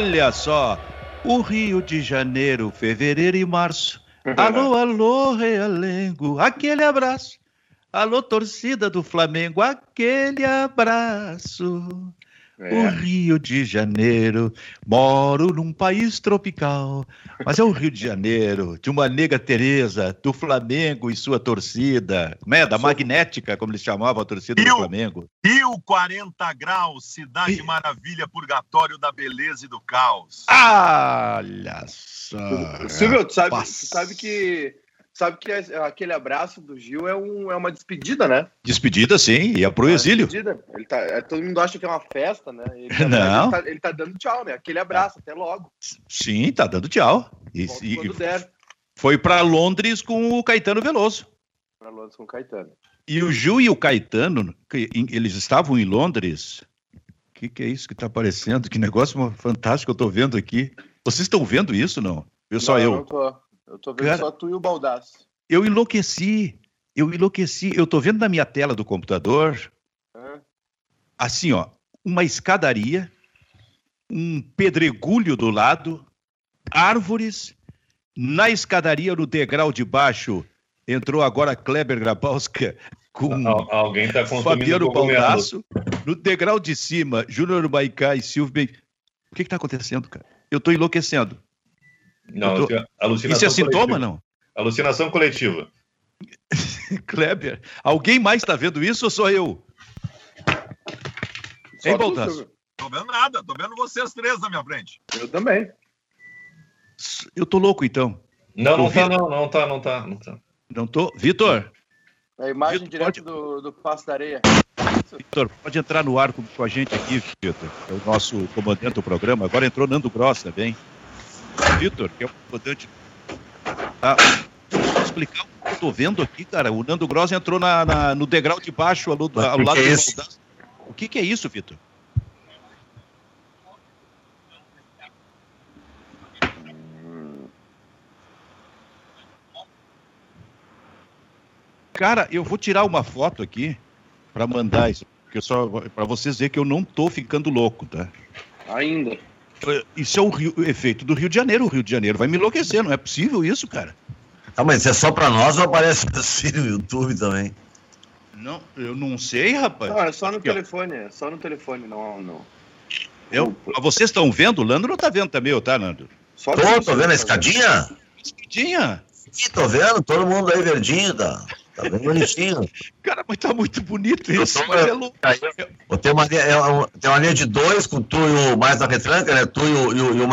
Olha só, o Rio de Janeiro, fevereiro e março. Alô, alô, Realengo, aquele abraço. Alô, torcida do Flamengo, aquele abraço. É. O Rio de Janeiro, moro num país tropical, mas é o Rio de Janeiro, de uma nega Teresa, do Flamengo e sua torcida, como é? Da Sou... magnética, como eles chamavam a torcida Rio, do Flamengo. Rio 40 graus, cidade e... maravilha, purgatório da beleza e do caos. Olha só. Silvio, tu sabe, tu sabe que sabe que aquele abraço do Gil é, um, é uma despedida, né? Despedida, sim, e é pro é exílio. Ele tá, é, todo mundo acha que é uma festa, né? Ele, tá, Não. Ele tá, ele tá, dando tchau, né? Aquele abraço, até logo. Sim, tá dando tchau. E, e foi para Londres com o Caetano Veloso. Para Londres com o Caetano. E o Gil e o Caetano, eles estavam em Londres. O que, que é isso que tá aparecendo? Que negócio fantástico eu tô vendo aqui. Vocês estão vendo isso, não? Eu só não, eu. Não tô. Eu tô vendo Cara, só tu e o Baldaço. Eu enlouqueci. Eu enlouqueci. Eu tô vendo na minha tela do computador. Assim, ó, uma escadaria, um pedregulho do lado, árvores. Na escadaria, no degrau de baixo, entrou agora Kleber Grabowska com Alguém tá Fabiano Baldasso. No degrau de cima, Júnior Maicá e Silvio. O que está acontecendo, cara? Eu estou enlouquecendo. Não, tô... alucinação Isso é sintoma, não? Alucinação coletiva. Kleber, alguém mais está vendo isso ou só eu? Só hein, Baltas? Tô vendo nada, tô vendo vocês três na minha frente. Eu também. Eu tô louco, então. Não, não tá, não, não tá, não tá, não tá. Não tô. Vitor? É a imagem Vitor, direto pode... do, do Passo da Areia. Vitor, pode entrar no ar com, com a gente aqui, Vitor. É o nosso comandante do programa. Agora entrou Nando Gross também. Vitor, que é o comandante. Ah, vou explicar o que eu tô vendo aqui, cara. O Nando Gross entrou na, na no degrau de baixo, ao, ao lado é do O que, que é isso, Vitor? Cara, eu vou tirar uma foto aqui para mandar isso, porque só para vocês verem que eu não tô ficando louco, tá? Ainda. Isso é o, Rio, o, efeito do Rio de Janeiro. O Rio de Janeiro vai me enlouquecer, não é possível isso, cara. Ah, mas é só para nós ou aparece assim no YouTube também? Não, eu não sei, rapaz. Não, é só no Aqui, telefone, é só no telefone, não. não. Eu, vocês estão vendo? O Lando não tá vendo também, tá, Nando? Só tô, tô vendo a escadinha? Escadinha? Sim, tô vendo, todo mundo aí verdinho, tá? Tá bem bonitinho. Cara, mas tá muito bonito isso. Mas é louco. Tem uma, linha, é tem uma linha de dois com tu e o mais na retranca, né? Tu e o, e o, e o.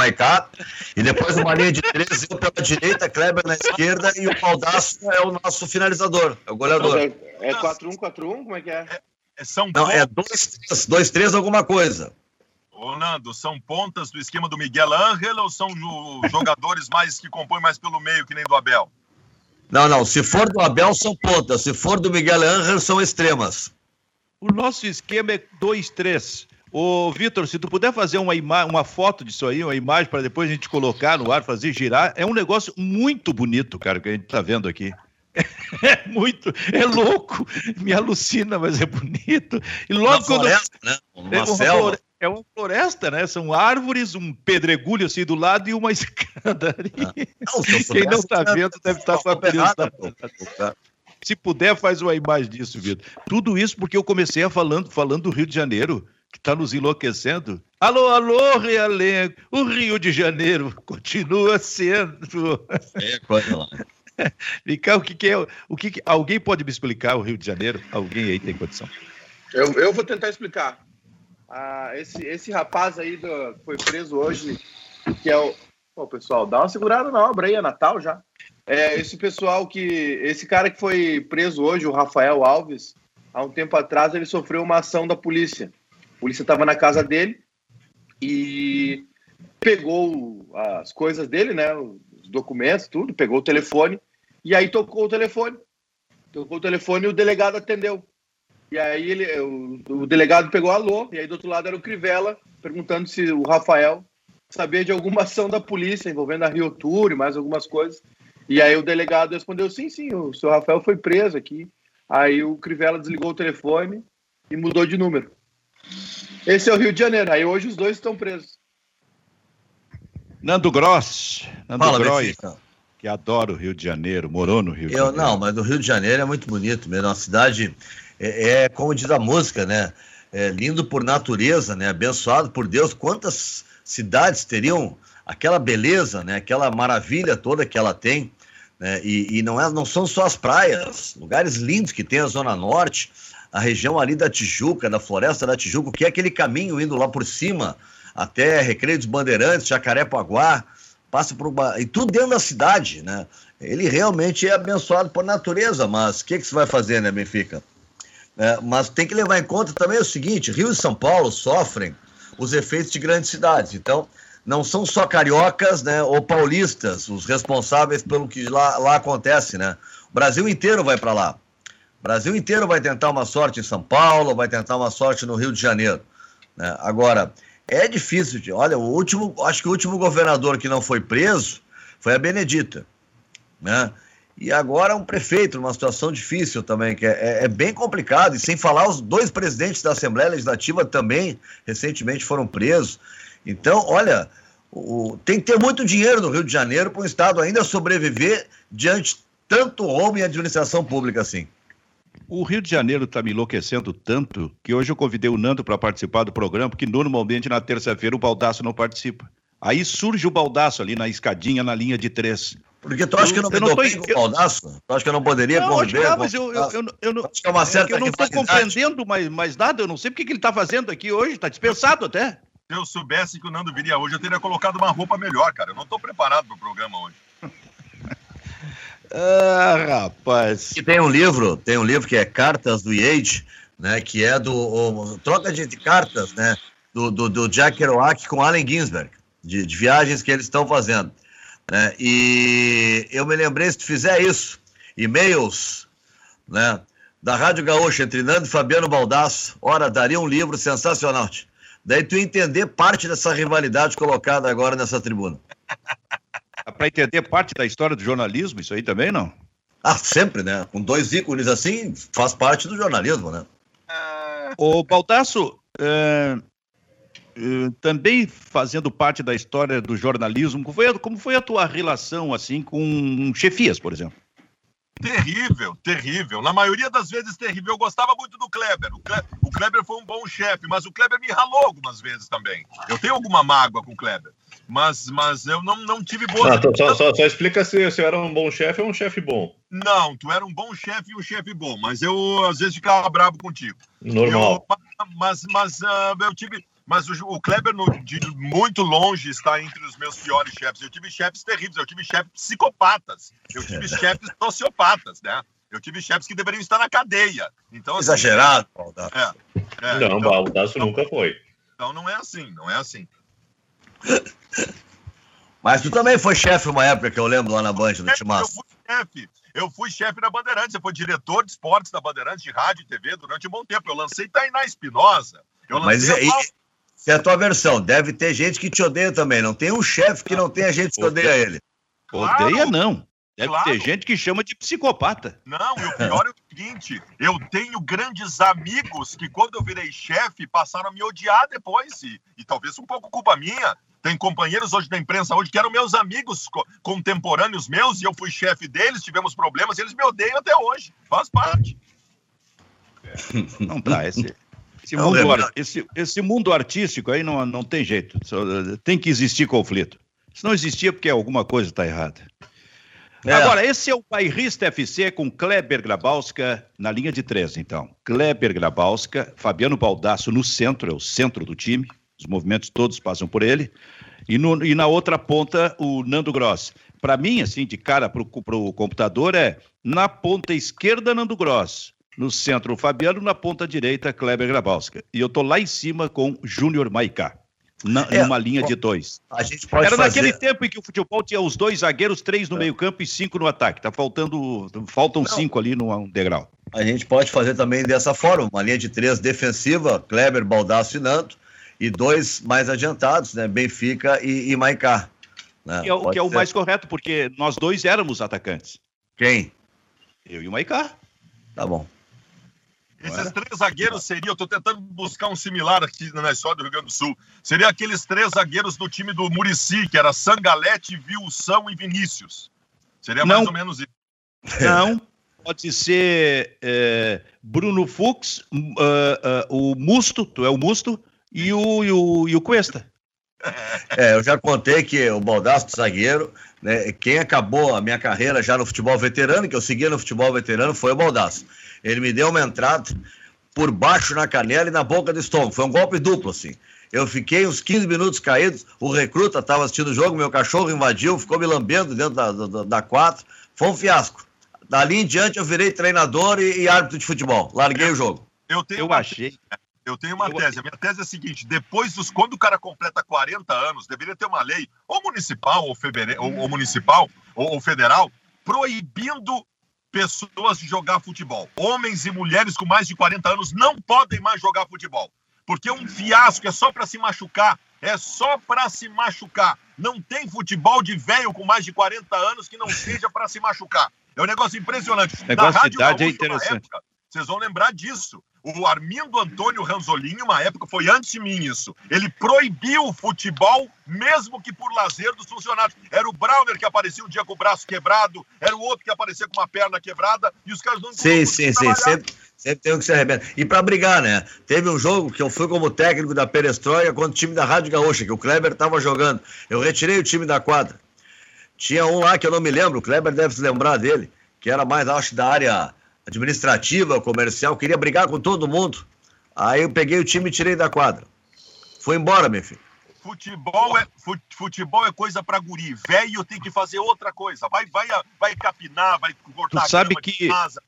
E depois uma linha de três, eu pela direita, Kleber na esquerda e o Baldaço é o nosso finalizador, é o goleador. É 4-1, 4-1? Como é que é? é são Não, é 2-3 alguma coisa. Ô, Nando, são pontas do esquema do Miguel Ángel ou são jogadores mais que compõem mais pelo meio, que nem do Abel? Não, não. Se for do Abel, são pontas. Se for do Miguel Ángel, são extremas. O nosso esquema é 2-3. Ô, Vitor, se tu puder fazer uma, uma foto disso aí, uma imagem para depois a gente colocar no ar, fazer girar, é um negócio muito bonito, cara, que a gente tá vendo aqui. É muito, é louco, me alucina, mas é bonito. E logo uma quando. Floresta, né? Uma é, selva. É uma floresta, né? São árvores, um pedregulho assim do lado e uma escadaria. Ah, não, Quem não está vendo deve estar com a pensando. Se puder, faz uma imagem disso, Vitor. Tudo isso porque eu comecei a falando, falando do Rio de Janeiro, que está nos enlouquecendo. Alô, alô, Realengo. O Rio de Janeiro continua sendo. É, coisa lá. Vem cá, o que, que é? O que, que, Alguém pode me explicar o Rio de Janeiro? Alguém aí tem condição? Eu, eu vou tentar explicar. Ah, esse, esse rapaz aí do, foi preso hoje, que é o. Pô, pessoal, dá uma segurada na obra aí, é Natal já. É, esse pessoal que. Esse cara que foi preso hoje, o Rafael Alves, há um tempo atrás, ele sofreu uma ação da polícia. A polícia estava na casa dele e pegou as coisas dele, né? Os documentos, tudo, pegou o telefone e aí tocou o telefone. Tocou o telefone e o delegado atendeu. E aí ele, o, o, delegado pegou alô, e aí do outro lado era o Crivella, perguntando se o Rafael sabia de alguma ação da polícia envolvendo a Rio Tour e mais algumas coisas. E aí o delegado respondeu: sim, sim, o seu Rafael foi preso aqui. Aí o Crivella desligou o telefone e mudou de número. Esse é o Rio de Janeiro. Aí hoje os dois estão presos. Nando Gross. Nando Fala, Gross, Benfica. que adora o Rio de Janeiro, morou no Rio de Eu Janeiro. não, mas o Rio de Janeiro é muito bonito mesmo. Uma cidade é, é como diz a música, né? É lindo por natureza, né? Abençoado por Deus. Quantas cidades teriam aquela beleza, né? Aquela maravilha toda que ela tem, né? E, e não é, não são só as praias, lugares lindos que tem a zona norte, a região ali da Tijuca, da Floresta da Tijuca, que é aquele caminho indo lá por cima até Recreio dos Bandeirantes, Jacarepaguá, passa por uma, e tudo dentro da cidade, né? Ele realmente é abençoado por natureza, mas o que, que você vai fazer, né, Benfica? É, mas tem que levar em conta também o seguinte: Rio e São Paulo sofrem os efeitos de grandes cidades. Então, não são só cariocas né, ou paulistas os responsáveis pelo que lá, lá acontece. Né? O Brasil inteiro vai para lá. O Brasil inteiro vai tentar uma sorte em São Paulo, vai tentar uma sorte no Rio de Janeiro. né? Agora, é difícil. de- Olha, o último, acho que o último governador que não foi preso foi a Benedita. Né? E agora um prefeito, numa situação difícil também, que é, é- é bem complicado. E sem falar, os dois presidentes da Assembleia Legislativa também recentemente foram presos. Então, olha, o- tem que ter muito dinheiro no Rio de Janeiro para o Estado ainda sobreviver diante tanto roubo em administração pública assim. O Rio de Janeiro está me enlouquecendo tanto que hoje eu convidei o Nando para participar do programa, porque normalmente na terça-feira o Baldaço não participa. Aí surge o Baldaço ali na escadinha, na linha de três. Porque tu acha que eu não Eu me não dou tô- bem com eu- o Baldaço? Tu acha que eu não poderia Não, conviver não, mas eu, o eu, eu, eu não, que é é estou compreendendo mais, mais nada, eu não sei porque que ele está fazendo aqui hoje, está dispensado até. Se eu soubesse que o Nando viria hoje, eu teria colocado uma roupa melhor, cara. Eu não tô preparado pro programa hoje. Ah, rapaz. E tem um livro, tem um livro que é Cartas do Yates, né, que é do o- troca de, de cartas, né, do, do, do Jack Kerouac com Allen Ginsberg, de, de viagens que eles estão fazendo, né, e eu me lembrei se tu fizer isso, e-mails, né, da Rádio Gaúcha entre Nando e Fabiano Baldasso, ora daria um livro sensacional. Daí tu entender parte dessa rivalidade colocada agora nessa tribuna. Para entender parte da história do jornalismo, isso aí também não? Ah, sempre, né? Com dois ícones assim, faz parte do jornalismo, né? Ô, Baldasso, é, também fazendo parte da história do jornalismo, como foi, a- como foi a tua relação assim com chefias, por exemplo? Terrível, terrível. Na maioria das vezes, terrível. Eu gostava muito do Kleber. O, Kle- o Kleber foi um bom chefe, mas o Kleber me ralou algumas vezes também. Eu tenho alguma mágoa com o Kleber, mas, mas eu não, não tive boa. Ah, então só, só, só explica se, eu era um bom chefe ou um chefe bom. Não, tu era um bom chefe e um chefe bom, mas eu às vezes ficava bravo contigo. Normal. Eu- mas mas ah, eu tive. Mas o, o Kleber, no- de muito longe, está entre os meus piores chefes. Eu tive chefes terríveis, eu tive chefes psicopatas, eu tive chefes sociopatas, né? Eu tive chefes que deveriam estar na cadeia. Então, assim, Exagerado, Baldasso. É, é, não, então, Baldasso nunca foi. então não é assim, não é assim. Mas tu também foi chefe uma época que eu lembro lá na Band, no Eu Timaço. fui chefe, eu fui chefe da Bandeirantes, eu fui diretor de esportes da Bandeirantes, de rádio e TV durante um bom tempo. Eu lancei Tainá Espinosa. Eu Mas lancei e- a Paula- Essa é a tua versão. Deve ter gente que te odeia também. Não tem um chefe que não tenha gente que odeia ele. Claro. Odeia não. Deve Claro. ter gente que chama de psicopata. Não, e o pior é o seguinte: eu tenho grandes amigos que, quando eu virei chefe, passaram a me odiar depois, e, e talvez um pouco culpa minha. Tem companheiros hoje da imprensa hoje que eram meus amigos co- contemporâneos meus, e eu fui chefe deles, tivemos problemas, e eles me odeiam até hoje. Faz parte. Não dá. Esse, esse, Não, mundo, ar- esse, esse mundo artístico aí não, não tem jeito. Tem que existir conflito. Se não existia, porque alguma coisa está errada. É. Agora, esse é o Bairrista FC com Kleber Grabowska na linha de três, então. Kleber Grabowska, Fabiano Baldasso no centro, é o centro do time. Os movimentos todos passam por ele. E, no- e na outra ponta, o Nando Gross. Para mim, assim, de cara para o computador, é na ponta esquerda, Nando Gross. No centro, o Fabiano. Na ponta direita, Kleber Grabowska. E eu tô lá em cima com Júnior Maicá. Na, É, numa linha de dois. A gente pode Era fazer... naquele tempo em que o futebol tinha os dois zagueiros, três no meio-campo e cinco no ataque. Tá faltando. Faltam cinco ali no degrau. A gente pode fazer também dessa forma. Uma linha de três defensiva, Kleber, Baldasso e Nando. E dois mais adiantados, né? Benfica e, e Maicá. né? Que é, o- que é o mais correto, porque nós dois éramos atacantes. Quem? Eu e o Maicá. Tá bom. Esses três zagueiros seriam, eu tô tentando buscar um similar aqui na história do Rio Grande do Sul. Seria aqueles três zagueiros do time do Murici, que era Sangalete, Vilsão e Vinícius. Seria mais Não. ou menos isso. Não. Pode ser é, Bruno Fux, ah, ah, o Musto, tu é o Musto, e o, e o, e o Cuesta. É, eu já contei que o Baldasso zagueiro, né, quem acabou a minha carreira já no futebol veterano, que eu seguia no futebol veterano, foi o Baldasso. Ele me deu uma entrada por baixo na canela e na boca do estômago. Foi um golpe duplo, assim. Eu fiquei uns 15 minutos caídos, o recruta estava assistindo o jogo, meu cachorro invadiu, ficou me lambendo dentro da, da, da quatro. Foi um fiasco. Dali em diante eu virei treinador e, e árbitro de futebol. Larguei o jogo. Eu tenho Eu uma achei. Eu tenho uma Eu- tese. A minha tese é a seguinte: depois dos. Quando o cara completa 40 anos, deveria ter uma lei, ou municipal, ou, federe- ou- ou municipal, ou, ou federal, proibindo pessoas de jogar futebol. Homens e mulheres com mais de 40 anos não podem mais jogar futebol. Porque é um fiasco, é só para se machucar. É só para se machucar. Não tem futebol de velho com mais de 40 anos que não seja para se machucar. É um negócio impressionante. Negócio de idade é Gaúcha, uma interessante. época, vocês vão lembrar disso. O Armindo Antônio Ranzolini, uma época, foi antes de mim isso. Ele proibiu o futebol, mesmo que por lazer dos funcionários. Era o Browner que aparecia um dia com o braço quebrado, era o outro que aparecia com uma perna quebrada, e os caras não Sim, sim, sim. Sempre, sempre tem um que se arrebenta. E para brigar, né? Teve um jogo que eu fui como técnico da Perestroika contra o time da Rádio Gaúcha, que o Kleber estava jogando. Eu retirei o time da quadra. Tinha um lá que eu não me lembro, o Kleber deve se lembrar dele, que era mais, acho, da área administrativa, comercial, queria brigar com todo mundo. Aí eu peguei o time e tirei da quadra. Foi embora, meu filho. Futebol é, fu- futebol é coisa pra guri. Velho tem que fazer outra coisa. Vai, vai, vai capinar, vai cortar Tu sabe que- casa.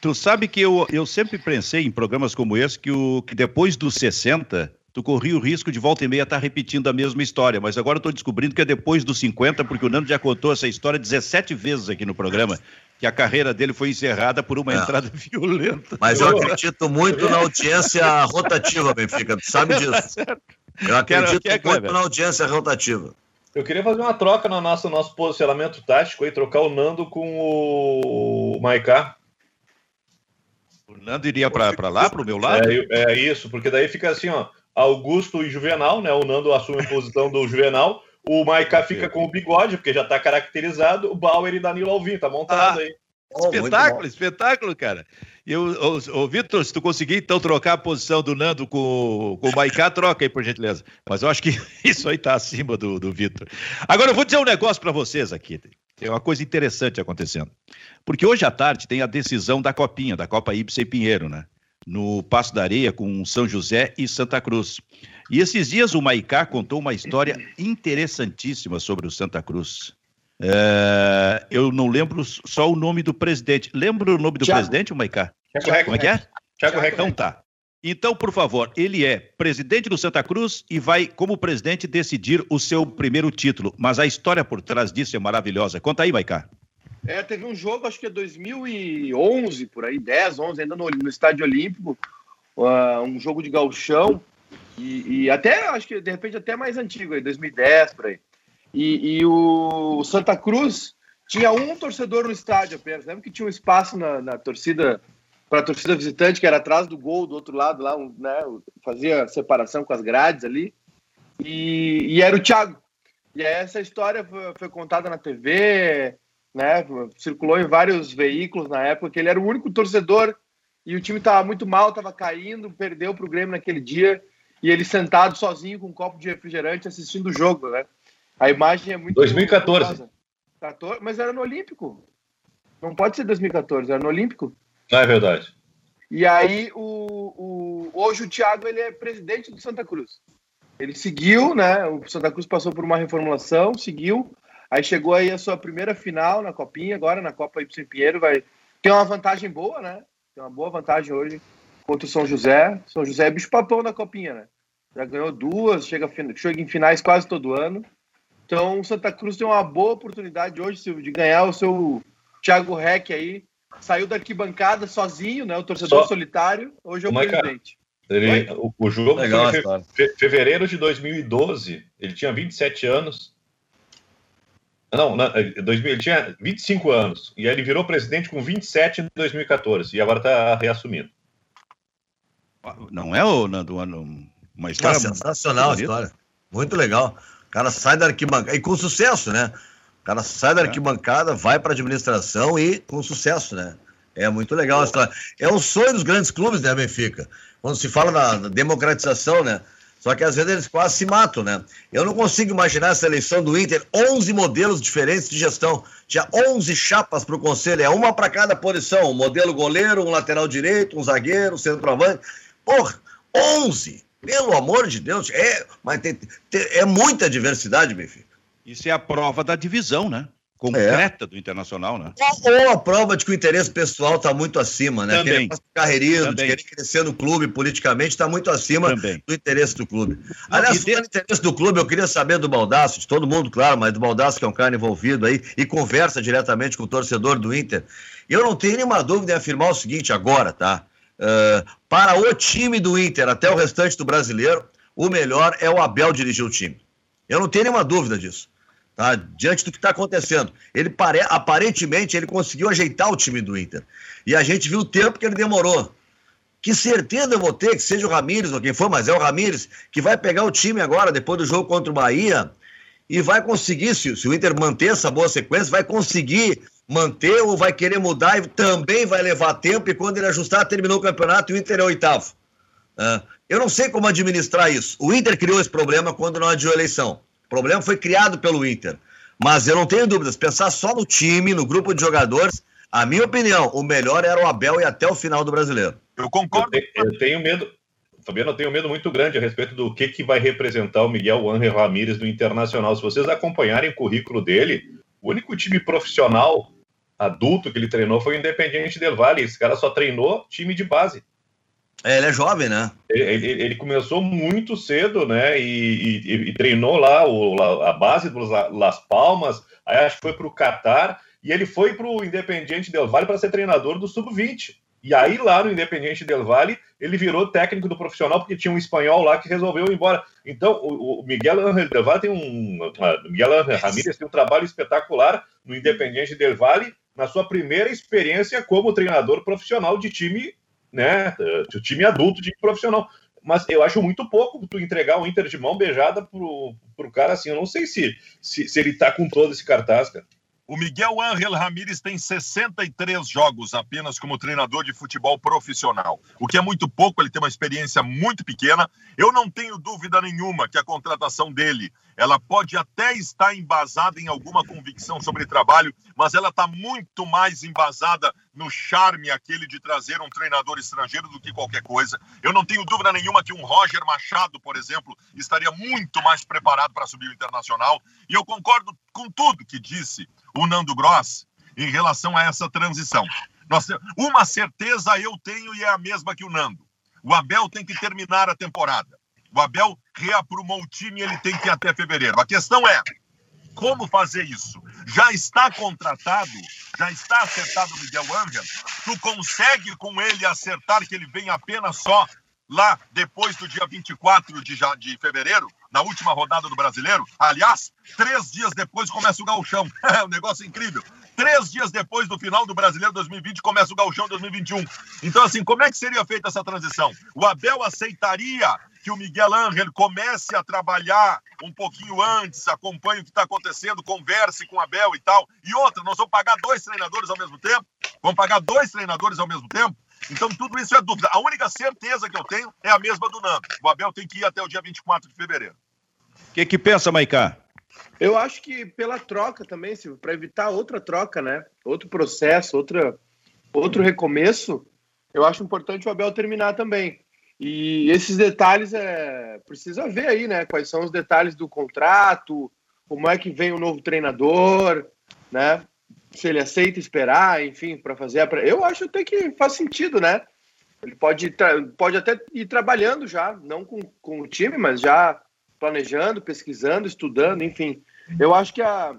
Tu sabe que eu, eu sempre pensei em programas como esse que, o, que depois dos 60, tu corria o risco de volta e meia estar repetindo a mesma história. Mas agora eu estou descobrindo que é depois dos 50, porque o Nando já contou essa história 17 vezes aqui no programa, que a carreira dele foi encerrada por uma É. entrada violenta. Mas eu acredito muito na audiência rotativa, Benfica. Tu sabe disso. Eu acredito quer, muito na audiência rotativa. Eu queria fazer uma troca no nosso, nosso posicionamento tático e trocar o Nando com o Maiká. O Nando iria para lá, para o meu lado? É, é isso, porque daí fica assim, ó. Augusto e Juvenal, né? O Nando assume a posição do Juvenal. O Maiká fica com o bigode, porque já tá caracterizado. O Bauer e Danilo Alvim, tá montado Ah. aí. Oh, espetáculo, bom. espetáculo, cara. Eu, ô, ô, Vitor, se tu conseguir então trocar a posição do Nando com, com o Maicá, troca aí, por gentileza. Mas eu acho que isso aí tá acima do, do Vitor. Agora eu vou dizer um negócio para vocês aqui. Tem uma coisa interessante acontecendo. Porque hoje à tarde tem a decisão da Copinha, da Copa Ibsen Pinheiro, né? No Passo da Areia com São José e Santa Cruz. E esses dias o Maicá contou uma história interessantíssima sobre o Santa Cruz. É, eu não lembro só o nome do presidente. Lembra o nome do Thiago. presidente, o Maicá? Thiago. Como é que é? Thiago Reck. Então tá. Então, por favor, ele é presidente do Santa Cruz e vai, como presidente, decidir o seu primeiro título. Mas a história por trás disso é maravilhosa. Conta aí, Maicá. É, teve um jogo, acho que é 2011, por aí, 10, 11, ainda no, no Estádio Olímpico, ah, um jogo de gauchão, e, e até, acho que de repente até mais antigo, aí, 2010, por aí. E, e o Santa Cruz tinha um torcedor no estádio apenas, lembra que tinha um espaço na, na torcida, para a torcida visitante, que era atrás do gol, do outro lado lá, um, né, fazia separação com as grades ali, e, e era o Thiago. E essa história foi, foi contada na TV, né? Circulou em vários veículos na época que ele era o único torcedor e o time estava muito mal, estava caindo, perdeu para o Grêmio naquele dia e ele sentado sozinho com um copo de refrigerante assistindo o jogo, né? A imagem é muito 2014. curiosa. 14, mas era no Olímpico. Não pode ser 2014, era no Olímpico. Não é verdade. E aí o, o hoje o Thiago ele é presidente do Santa Cruz. Ele seguiu, né? O Santa Cruz passou por uma reformulação, seguiu. Aí chegou aí a sua primeira final na Copinha, agora na Copa Ibsen Pinheiro vai ter uma vantagem boa, né? Tem uma boa vantagem hoje contra o São José. São José é bicho papão da Copinha, né? Já ganhou duas, chega, chega em finais quase todo ano. Então o Santa Cruz tem uma boa oportunidade hoje, Silvio, de ganhar o seu Thiago Reck aí. Saiu da arquibancada sozinho, né? O torcedor Só- solitário. Hoje é o Maica, presidente. Ele, o, o jogo Legal foi em fe- fevereiro de 2012. Ele tinha 27 anos. Não, na- eh, 2000, ele tinha 25 anos. E aí ele virou presidente com 27 em 2014. E agora está reassumindo. Não é, o Nando, uma história... sensacional a história. Muito legal. O cara sai da arquibancada, e com sucesso, né? O cara sai da é. arquibancada, vai para a administração e com sucesso, né? É muito legal a história. É um sonho dos grandes clubes, né, Benfica? Quando se fala na democratização, né? Só que às vezes eles quase se matam, né? Eu não consigo imaginar essa eleição do Inter, 11 modelos diferentes de gestão. Tinha 11 chapas para o conselho, é uma para cada posição: um modelo goleiro, um lateral direito, um zagueiro, um centroavante. Porra, 11! Pelo amor de Deus, é, mas tem, tem, é muita diversidade, Benfica. Isso é a prova da divisão, né? Concreta é. do Internacional, né? Ou a prova de que o interesse pessoal está muito acima, né? Também. Carreirismo, de querer crescer no clube politicamente, está muito acima Também. do interesse do clube. Aliás, de... interesse do clube, eu queria saber do Baldaço, de todo mundo, claro, mas do Baldaço, que é um cara envolvido aí e conversa diretamente com o torcedor do Inter. Eu não tenho nenhuma dúvida em afirmar o seguinte agora, tá? Uh, para o time do Inter, até o restante do brasileiro, o melhor é o Abel dirigir o time. Eu não tenho nenhuma dúvida disso tá? diante do que está acontecendo. Ele pare... aparentemente ele conseguiu ajeitar o time do Inter. E a gente viu o tempo que ele demorou. Que certeza eu vou ter que seja o Ramires ou quem for, mas é o Ramires que vai pegar o time agora, depois do jogo contra o Bahia, e vai conseguir, se, se o Inter manter essa boa sequência, vai conseguir manter ou vai querer mudar e também vai levar tempo. E quando ele ajustar, terminou o campeonato e o Inter é oitavo. Uh, eu não sei como administrar isso. O Inter criou esse problema quando não adiou a eleição. O problema foi criado pelo Inter. Mas eu não tenho dúvidas, pensar só no time, no grupo de jogadores, a minha opinião, o melhor era o Abel e até o final do brasileiro. Eu concordo. Eu, tenho, eu tenho medo, Fabiano, eu tenho medo muito grande a respeito do que, que vai representar o Miguel Ángel Ramírez no Internacional. Se vocês acompanharem o currículo dele, o único time profissional adulto que ele treinou foi o Independiente Del Valle. Esse cara só treinou time de base. É, ele é jovem, né? Ele, ele, ele começou muito cedo, né? E, e, e treinou lá o, a base dos Las Palmas, aí acho que foi para o Catar, e ele foi para o Independiente Del Valle para ser treinador do Sub-20. E aí, lá no Independiente Del Valle, ele virou técnico do profissional, porque tinha um espanhol lá que resolveu ir embora. Então, o, o Miguel Ángel Del Valle tem um. Miguel Ángel Ramírez tem um trabalho espetacular no Independiente Del Valle, na sua primeira experiência como treinador profissional de time né? O time adulto, time profissional. Mas eu acho muito pouco tu entregar o Inter de mão beijada pro, pro cara assim. Eu não sei se, se, se ele tá com todo esse cartaz, cara. O Miguel Ángel Ramírez tem 63 jogos apenas como treinador de futebol profissional, o que é muito pouco, ele tem uma experiência muito pequena. Eu não tenho dúvida nenhuma que a contratação dele, ela pode até estar embasada em alguma convicção sobre trabalho, mas ela está muito mais embasada no charme aquele de trazer um treinador estrangeiro do que qualquer coisa. Eu não tenho dúvida nenhuma que um Roger Machado, por exemplo, estaria muito mais preparado para subir o internacional. E eu concordo com tudo que disse o Nando Gross em relação a essa transição. uma certeza eu tenho e é a mesma que o Nando. O Abel tem que terminar a temporada. O Abel reaprumou o time e ele tem que ir até fevereiro. A questão é como fazer isso? Já está contratado, já está acertado o Miguel Angel. Tu consegue com ele acertar que ele vem apenas só lá depois do dia 24 de, de fevereiro, na última rodada do Brasileiro. Aliás, três dias depois começa o Galchão. É um negócio incrível. Três dias depois do final do Brasileiro 2020 começa o Galchão 2021. Então, assim, como é que seria feita essa transição? O Abel aceitaria que o Miguel Ángel comece a trabalhar um pouquinho antes, acompanhe o que está acontecendo, converse com o Abel e tal. E outra, nós vamos pagar dois treinadores ao mesmo tempo? Vamos pagar dois treinadores ao mesmo tempo? Então, tudo isso é dúvida. A única certeza que eu tenho é a mesma do Nando. O Abel tem que ir até o dia 24 de fevereiro. O que, que pensa, Maicá? Eu acho que pela troca também, para evitar outra troca, né? Outro processo, outra, outro recomeço, eu acho importante o Abel terminar também. E esses detalhes é precisa ver aí, né? Quais são os detalhes do contrato, como é que vem o novo treinador, né? Se ele aceita esperar, enfim, para fazer a. Eu acho até que faz sentido, né? Ele pode, pode até ir trabalhando já, não com, com o time, mas já planejando, pesquisando, estudando, enfim. Eu acho que a,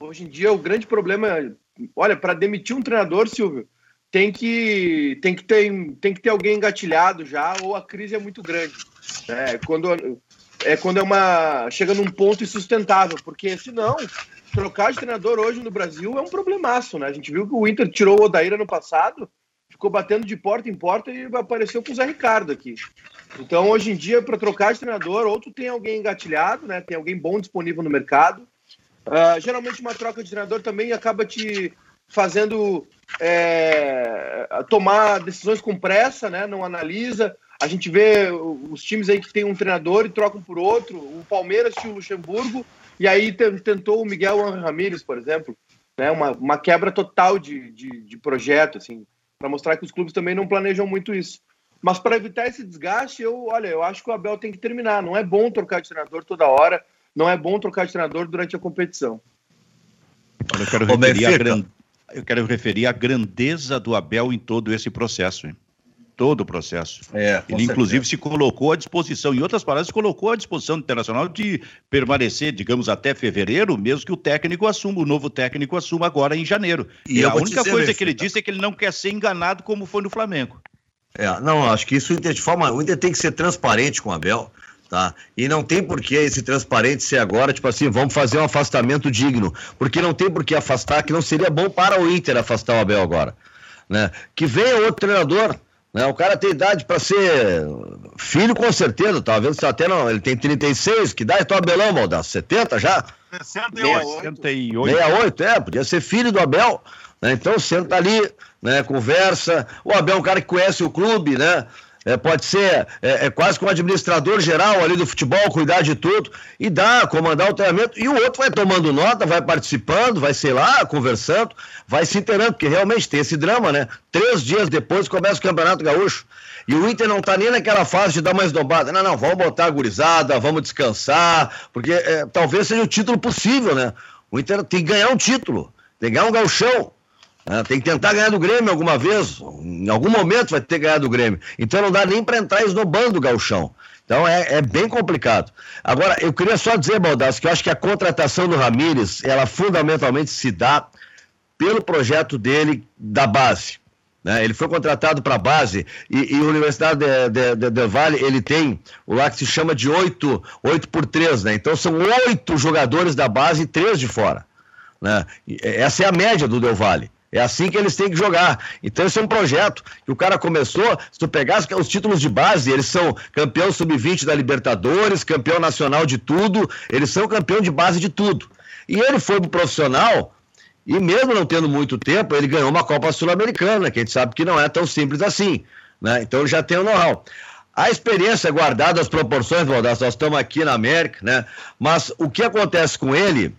hoje em dia o grande problema, olha, para demitir um treinador, Silvio, tem que, tem, que ter, tem que ter alguém engatilhado já, ou a crise é muito grande. É quando é, quando é uma. chega num ponto insustentável, porque senão, trocar de treinador hoje no Brasil é um problemaço, né? A gente viu que o Inter tirou o Odair no passado, ficou batendo de porta em porta e apareceu com o Zé Ricardo aqui. Então, hoje em dia, para trocar de treinador, ou tu tem alguém engatilhado, né? Tem alguém bom disponível no mercado. Uh, geralmente, uma troca de treinador também acaba te fazendo é, tomar decisões com pressa, né? Não analisa. A gente vê os times aí que tem um treinador e trocam por outro. O Palmeiras tinha o Luxemburgo e aí tentou o Miguel Ramírez, por exemplo. Né? Uma, uma quebra total de, de, de projeto, assim, para mostrar que os clubes também não planejam muito isso. Mas para evitar esse desgaste, eu, olha, eu acho que o Abel tem que terminar. Não é bom trocar de treinador toda hora, não é bom trocar de treinador durante a competição. Eu quero referir, a, gran... eu quero referir a grandeza do Abel em todo esse processo. Hein? todo o processo. É, Ele, inclusive, certeza. se colocou à disposição, em outras palavras, se colocou à disposição internacional de permanecer, digamos, até fevereiro, mesmo que o técnico assuma, o novo técnico assuma agora em janeiro. E, e a única coisa que ele disse é que ele não quer ser enganado como foi no Flamengo. É, não, acho que isso de forma. O Inter tem que ser transparente com o Abel. Tá? E não tem por que esse transparente ser agora, tipo assim, vamos fazer um afastamento digno. Porque não tem por que afastar, que não seria bom para o Inter afastar o Abel agora. Né? Que venha outro treinador, né? O cara tem idade para ser filho, com certeza. Vendo se até não. Ele tem 36, que idade tá o Abelão, Maldão? 70 já? 68. 68. 68, é, podia ser filho do Abel. Né? Então senta ali, né, conversa. O Abel é um cara que conhece o clube, né? é, pode ser é, é, quase como administrador geral ali do futebol, cuidar de tudo, e dar, comandar o treinamento, e o outro vai tomando nota, vai participando, vai, sei lá, conversando, vai se inteirando, porque realmente tem esse drama, né? Três dias depois começa o Campeonato Gaúcho. E o Inter não tá nem naquela fase de dar mais dobada. Não, não, vamos botar a gurizada, vamos descansar, porque é, talvez seja o título possível, né? O Inter tem que ganhar um título, tem que ganhar um galchão. É, tem que tentar ganhar do Grêmio alguma vez. Em algum momento vai ter que ganhar do Grêmio. Então não dá nem para entrar esnobando o galchão. Então é, é, bem complicado. Agora, eu queria só dizer, Baldassi, que eu acho que a contratação do Ramires, ela fundamentalmente se dá pelo projeto dele da base. Né? Ele foi contratado para a base e, e, a Universidade de, de, de, de, Vale, ele tem o lá que se chama de 8, 8 por 3, né? Então são oito jogadores da base e três de fora. Né? Essa é a média do Del Valle. É assim que eles têm que jogar. Então, esse é um projeto que o cara começou. Se tu pegar os títulos de base, eles são campeão sub-20 da Libertadores, campeão nacional de tudo, eles são campeão de base de tudo. E ele foi pro profissional, e mesmo não tendo muito tempo, ele ganhou uma Copa Sul-Americana, que a gente sabe que não é tão simples assim. Né? Então, já tem o know-how. A experiência guardada as proporções, Valdas, nós estamos aqui na América, né? Mas o que acontece com ele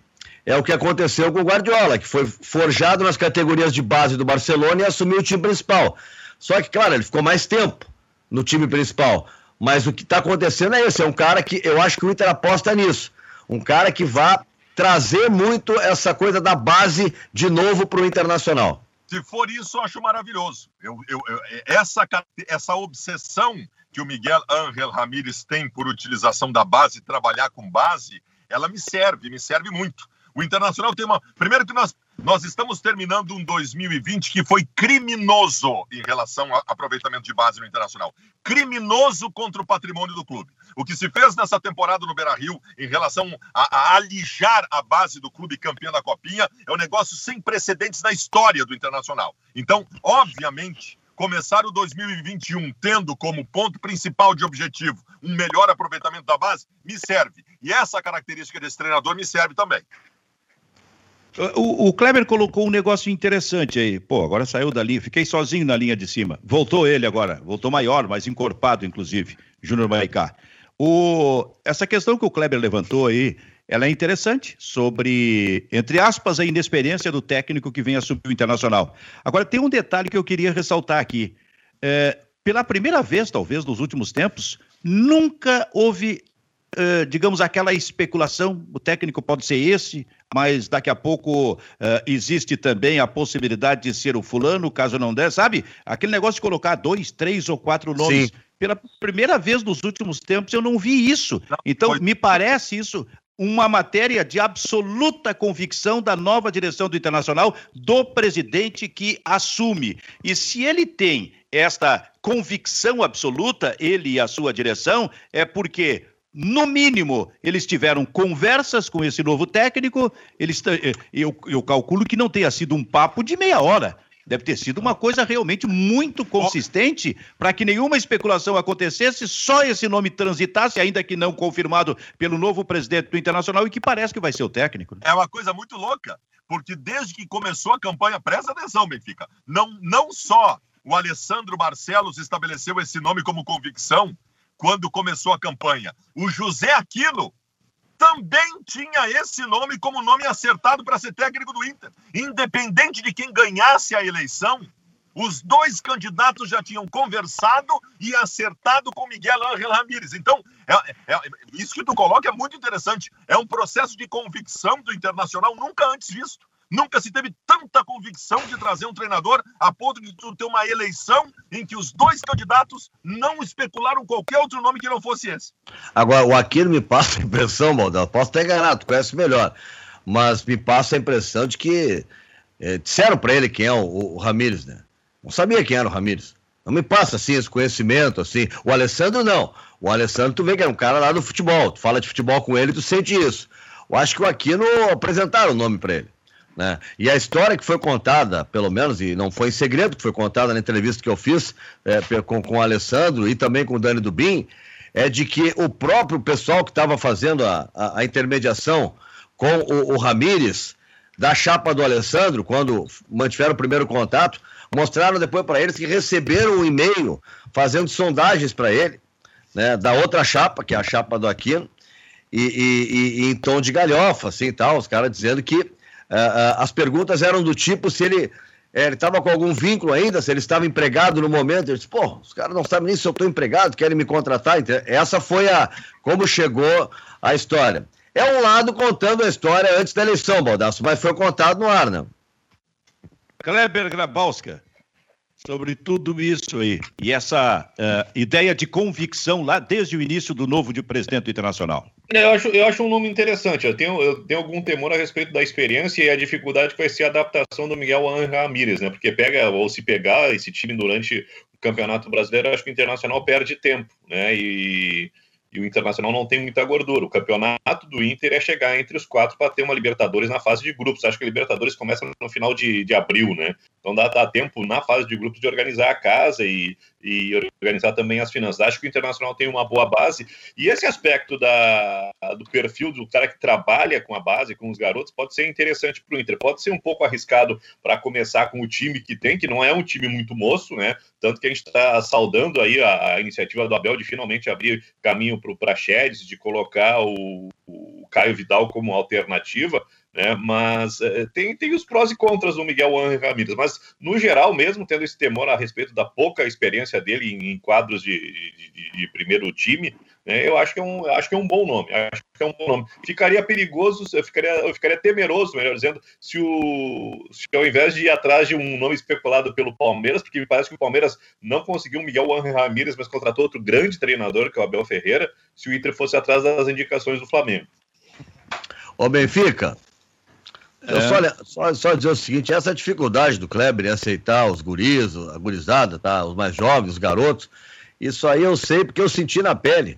é o que aconteceu com o Guardiola, que foi forjado nas categorias de base do Barcelona e assumiu o time principal. Só que, claro, ele ficou mais tempo no time principal. Mas o que está acontecendo é isso: é um cara que eu acho que o Inter aposta nisso. Um cara que vai trazer muito essa coisa da base de novo para o Internacional. Se for isso, eu acho maravilhoso. Eu, eu, eu, essa, essa obsessão que o Miguel Ángel Ramírez tem por utilização da base, trabalhar com base, ela me serve, me serve muito. O Internacional tem uma. Primeiro que nós, nós estamos terminando um 2020 que foi criminoso em relação ao aproveitamento de base no Internacional. Criminoso contra o patrimônio do clube. O que se fez nessa temporada no Beira Rio em relação a, a alijar a base do clube campeão da Copinha é um negócio sem precedentes na história do Internacional. Então, obviamente, começar o 2021 tendo como ponto principal de objetivo um melhor aproveitamento da base, me serve. E essa característica desse treinador me serve também. O, o, Kleber colocou um negócio interessante aí. Pô, agora saiu dali, fiquei sozinho na linha de cima. Voltou ele agora, voltou maior, mais encorpado, inclusive, Júnior Maicá. O, essa questão que o Kleber levantou aí, ela é interessante sobre, entre aspas, a inexperiência do técnico que vem assumir o Internacional. Agora, tem um detalhe que eu queria ressaltar aqui. É, pela primeira vez, talvez, nos últimos tempos, nunca houve Uh, digamos, aquela especulação, o técnico pode ser esse, mas daqui a pouco uh, existe também a possibilidade de ser o fulano, caso não der, sabe? Aquele negócio de colocar dois, três ou quatro nomes. Sim. Pela primeira vez nos últimos tempos eu não vi isso. Não, então, foi... me parece isso uma matéria de absoluta convicção da nova direção do Internacional, do presidente que assume. E se ele tem esta convicção absoluta, ele e a sua direção, é porque no mínimo, eles tiveram conversas com esse novo técnico. Eles, eu, eu calculo que não tenha sido um papo de meia hora. Deve ter sido uma coisa realmente muito consistente para que nenhuma especulação acontecesse, só esse nome transitasse, ainda que não confirmado pelo novo presidente do Internacional e que parece que vai ser o técnico. Né? É uma coisa muito louca, porque desde que começou a campanha, presta atenção, Benfica, não, não só o Alessandro Barcelos estabeleceu esse nome como convicção quando começou a campanha, o José Aquino também tinha esse nome como nome acertado para ser técnico do Inter. Independente de quem ganhasse a eleição, os dois candidatos já tinham conversado e acertado com Miguel Ángel Ramírez. Então, é, é, é, isso que tu coloca é muito interessante. É um processo de convicção do Internacional nunca antes visto. Nunca se teve tanta convicção de trazer um treinador a ponto de ter uma eleição em que os dois candidatos não especularam qualquer outro nome que não fosse esse. Agora, o Aquino me passa a impressão, Maldão, posso estar enganado, tu conhece melhor, mas me passa a impressão de que é, disseram para ele quem é o, o Ramires, né? Não sabia quem era o Ramires. Não me passa assim esse conhecimento, assim. O Alessandro não. O Alessandro, tu vê que é um cara lá do futebol. Tu fala de futebol com ele, tu sente isso. Eu acho que o Aquino apresentaram o nome para ele. Né? E a história que foi contada, pelo menos, e não foi em segredo, que foi contada na entrevista que eu fiz é, com, com o Alessandro e também com o Dani Dubin, é de que o próprio pessoal que estava fazendo a, a, a, intermediação com o, o Ramires, da chapa do Alessandro, quando mantiveram o primeiro contato, mostraram depois para eles que receberam um e-mail fazendo sondagens para ele, né, da outra chapa, que é a chapa do Aquino, e, e, e, em tom de galhofa, assim, tal, os caras dizendo que as perguntas eram do tipo se ele é, estava com algum vínculo ainda, se ele estava empregado no momento. Eu disse, pô, os caras não sabem nem se eu estou empregado, querem me contratar. Essa foi a como chegou a história. É um lado contando a história antes da eleição, Baldasso, mas foi contado no ar, né? Kleber Grabowska, sobre tudo isso aí, e essa uh, ideia de convicção lá desde o início do novo de presidente internacional. É, eu acho, eu acho um nome interessante. Eu tenho, eu tenho algum temor a respeito da experiência e a dificuldade que vai ser a adaptação do Miguel Angel Ramírez, né? Porque pega, ou se pegar esse time durante o Campeonato Brasileiro, acho que o Internacional perde tempo, né? E e o Internacional não tem muita gordura. O campeonato do Inter é chegar entre os quatro para ter uma Libertadores na fase de grupos. Acho que a Libertadores começa no final de, de abril, né? Então dá, dá tempo na fase de grupos de organizar a casa e, e organizar também as finanças. Acho que o Internacional tem uma boa base. E esse aspecto da, do perfil do cara que trabalha com a base, com os garotos, pode ser interessante para o Inter. Pode ser um pouco arriscado para começar com o time que tem, que não é um time muito moço, né? Tanto que a gente está saudando aí a, a, iniciativa do Abel de finalmente abrir caminho para o Praxedes, de colocar o, o Caio Vidal como alternativa né? Mas é, tem, tem os prós e contras do Miguel Ángel Ramírez, mas no geral, mesmo tendo esse temor a respeito da pouca experiência dele em, em quadros de, de, de, primeiro time, né? eu acho que, é um, acho que é um bom nome. Acho que é um bom nome. Ficaria perigoso, eu ficaria, eu ficaria temeroso, melhor dizendo, se, o, se ao invés de ir atrás de um nome especulado pelo Palmeiras, porque me parece que o Palmeiras não conseguiu o Miguel Ángel Ramírez, mas contratou outro grande treinador, que é o Abel Ferreira, se o Inter fosse atrás das indicações do Flamengo. Ô Benfica, eu é. só, só, só, dizer o seguinte, essa dificuldade do Kleber em aceitar os guris, a gurizada, tá? os mais jovens, os garotos, isso aí eu sei porque eu senti na pele.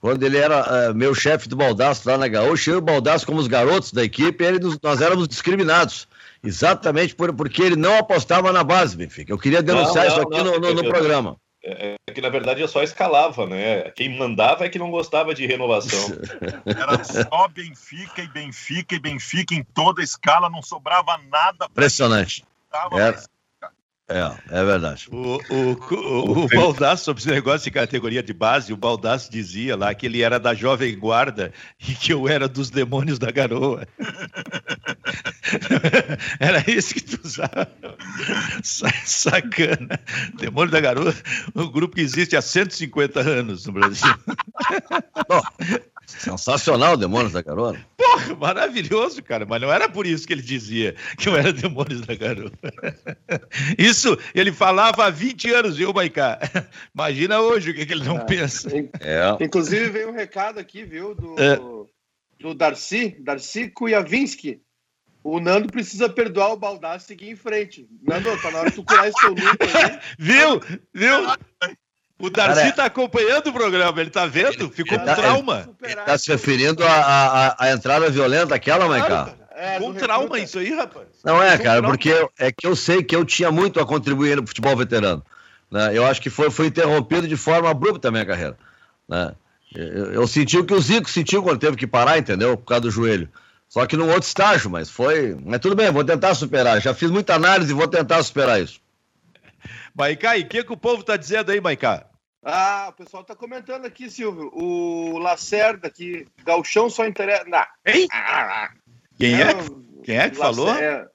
Quando ele era uh, meu chefe do Baldaço lá na Gaúcha, eu e o Baldaço como os garotos da equipe, ele, nós éramos discriminados. Exatamente por, porque ele não apostava na base, Benfica. Eu queria denunciar não, não, isso aqui não, no, no, no programa. É, que na verdade eu só escalava, né? Quem mandava é que não gostava de renovação. Era só Benfica e Benfica e Benfica em toda a escala, não sobrava nada. Impressionante. Era, é, é verdade. O, o, o, o Baldasso, sobre esse negócio de categoria de base, o Baldasso dizia lá que ele era da Jovem Guarda e que eu era dos demônios da garoa. era isso que tu usava. Sacana. Demônio da garoa, um grupo que existe há 150 anos no Brasil. Bom, Sensacional, Demônios da Garoa. Porra, maravilhoso, cara. Mas não era por isso que ele dizia que eu era Demônios da Garoa. Isso ele falava há 20 anos, viu, Maicá? Imagina hoje o que, que ele não ah, pensa. É. Inclusive veio um recado aqui, viu, do, é. do Darcy, Darcy Kujavinski. O Nando precisa perdoar o Baldassi e seguir em frente. Nando, tá na hora de tu curar esse teu luto aí. viu? Viu? O Darcy Cara, tá acompanhando o programa, ele tá vendo? Ficou com tá, trauma. Ele, tá se referindo à, entrada violenta aquela, Maicá? É, É, com trauma isso aí, rapaz. Não é, cara, porque eu, é que eu sei que eu tinha muito a contribuir no futebol veterano. Né? Eu acho que foi, foi interrompido de forma abrupta a minha carreira. Né? Eu, eu, senti o que o Zico sentiu quando teve que parar, entendeu? Por causa do joelho. Só que num outro estágio, mas foi. Mas tudo bem, vou tentar superar. Já fiz muita análise e vou tentar superar isso. Maicá, e o que, que o povo está dizendo aí, Maicá? Ah, o pessoal está comentando aqui, Silvio. O Lacerda aqui, Galchão só interessa. Não. Hein? Quem é? Quem é que falou?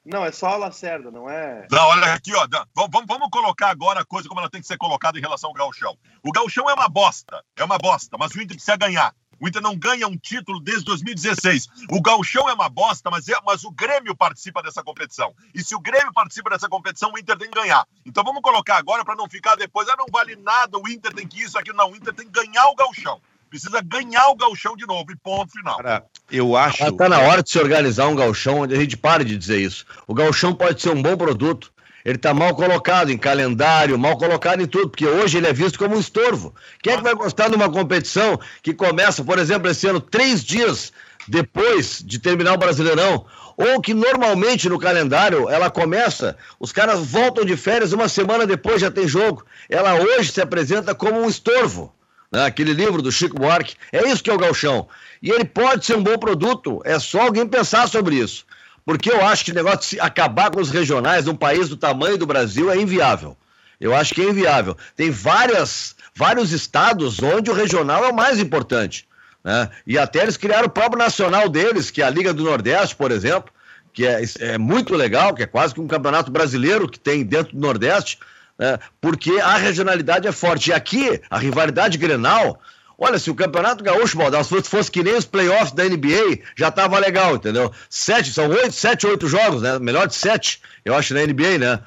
Não, é só a Lacerda, não é. Não, olha aqui, ó. Vamos, vamos colocar agora a coisa como ela tem que ser colocada em relação ao Galchão. O Galchão é uma bosta, é uma bosta, mas o Inter precisa ganhar. O Inter não ganha um título desde 2016. O Galchão é uma bosta, mas, é, mas o Grêmio participa dessa competição. E se o Grêmio participa dessa competição, o Inter tem que ganhar. Então vamos colocar agora para não ficar depois, ah, não vale nada, o Inter tem que isso, aqui. Não, o Inter tem que ganhar o Galchão. Precisa ganhar o galchão de novo, e ponto final. Cara, eu acho. Está na hora de se organizar um galchão onde a gente pare de dizer isso. O galchão pode ser um bom produto, ele está mal colocado em calendário, mal colocado em tudo, porque hoje ele é visto como um estorvo. Quem é que vai gostar de uma competição que começa, por exemplo, esse ano, três dias depois de terminar o Brasileirão? Ou que normalmente no calendário ela começa, os caras voltam de férias, uma semana depois já tem jogo. Ela hoje se apresenta como um estorvo. Né? Aquele livro do Chico Buarque. É isso que é o galchão. E ele pode ser um bom produto, é só alguém pensar sobre isso. Porque eu acho que o negócio de acabar com os regionais num país do tamanho do Brasil é inviável. Eu acho que é inviável. Tem várias, vários estados onde o regional é o mais importante. Né? E até eles criaram o próprio nacional deles, que é a Liga do Nordeste, por exemplo, que é, é muito legal, que é quase que um campeonato brasileiro que tem dentro do Nordeste, né? porque a regionalidade é forte. E aqui, a rivalidade grenal, Olha, se o Campeonato Gaúcho, Baldal, se fosse que nem os playoffs da NBA, já tava legal, entendeu? Sete, são oito, sete, oito jogos, né? Melhor de sete, eu acho, na NBA, né?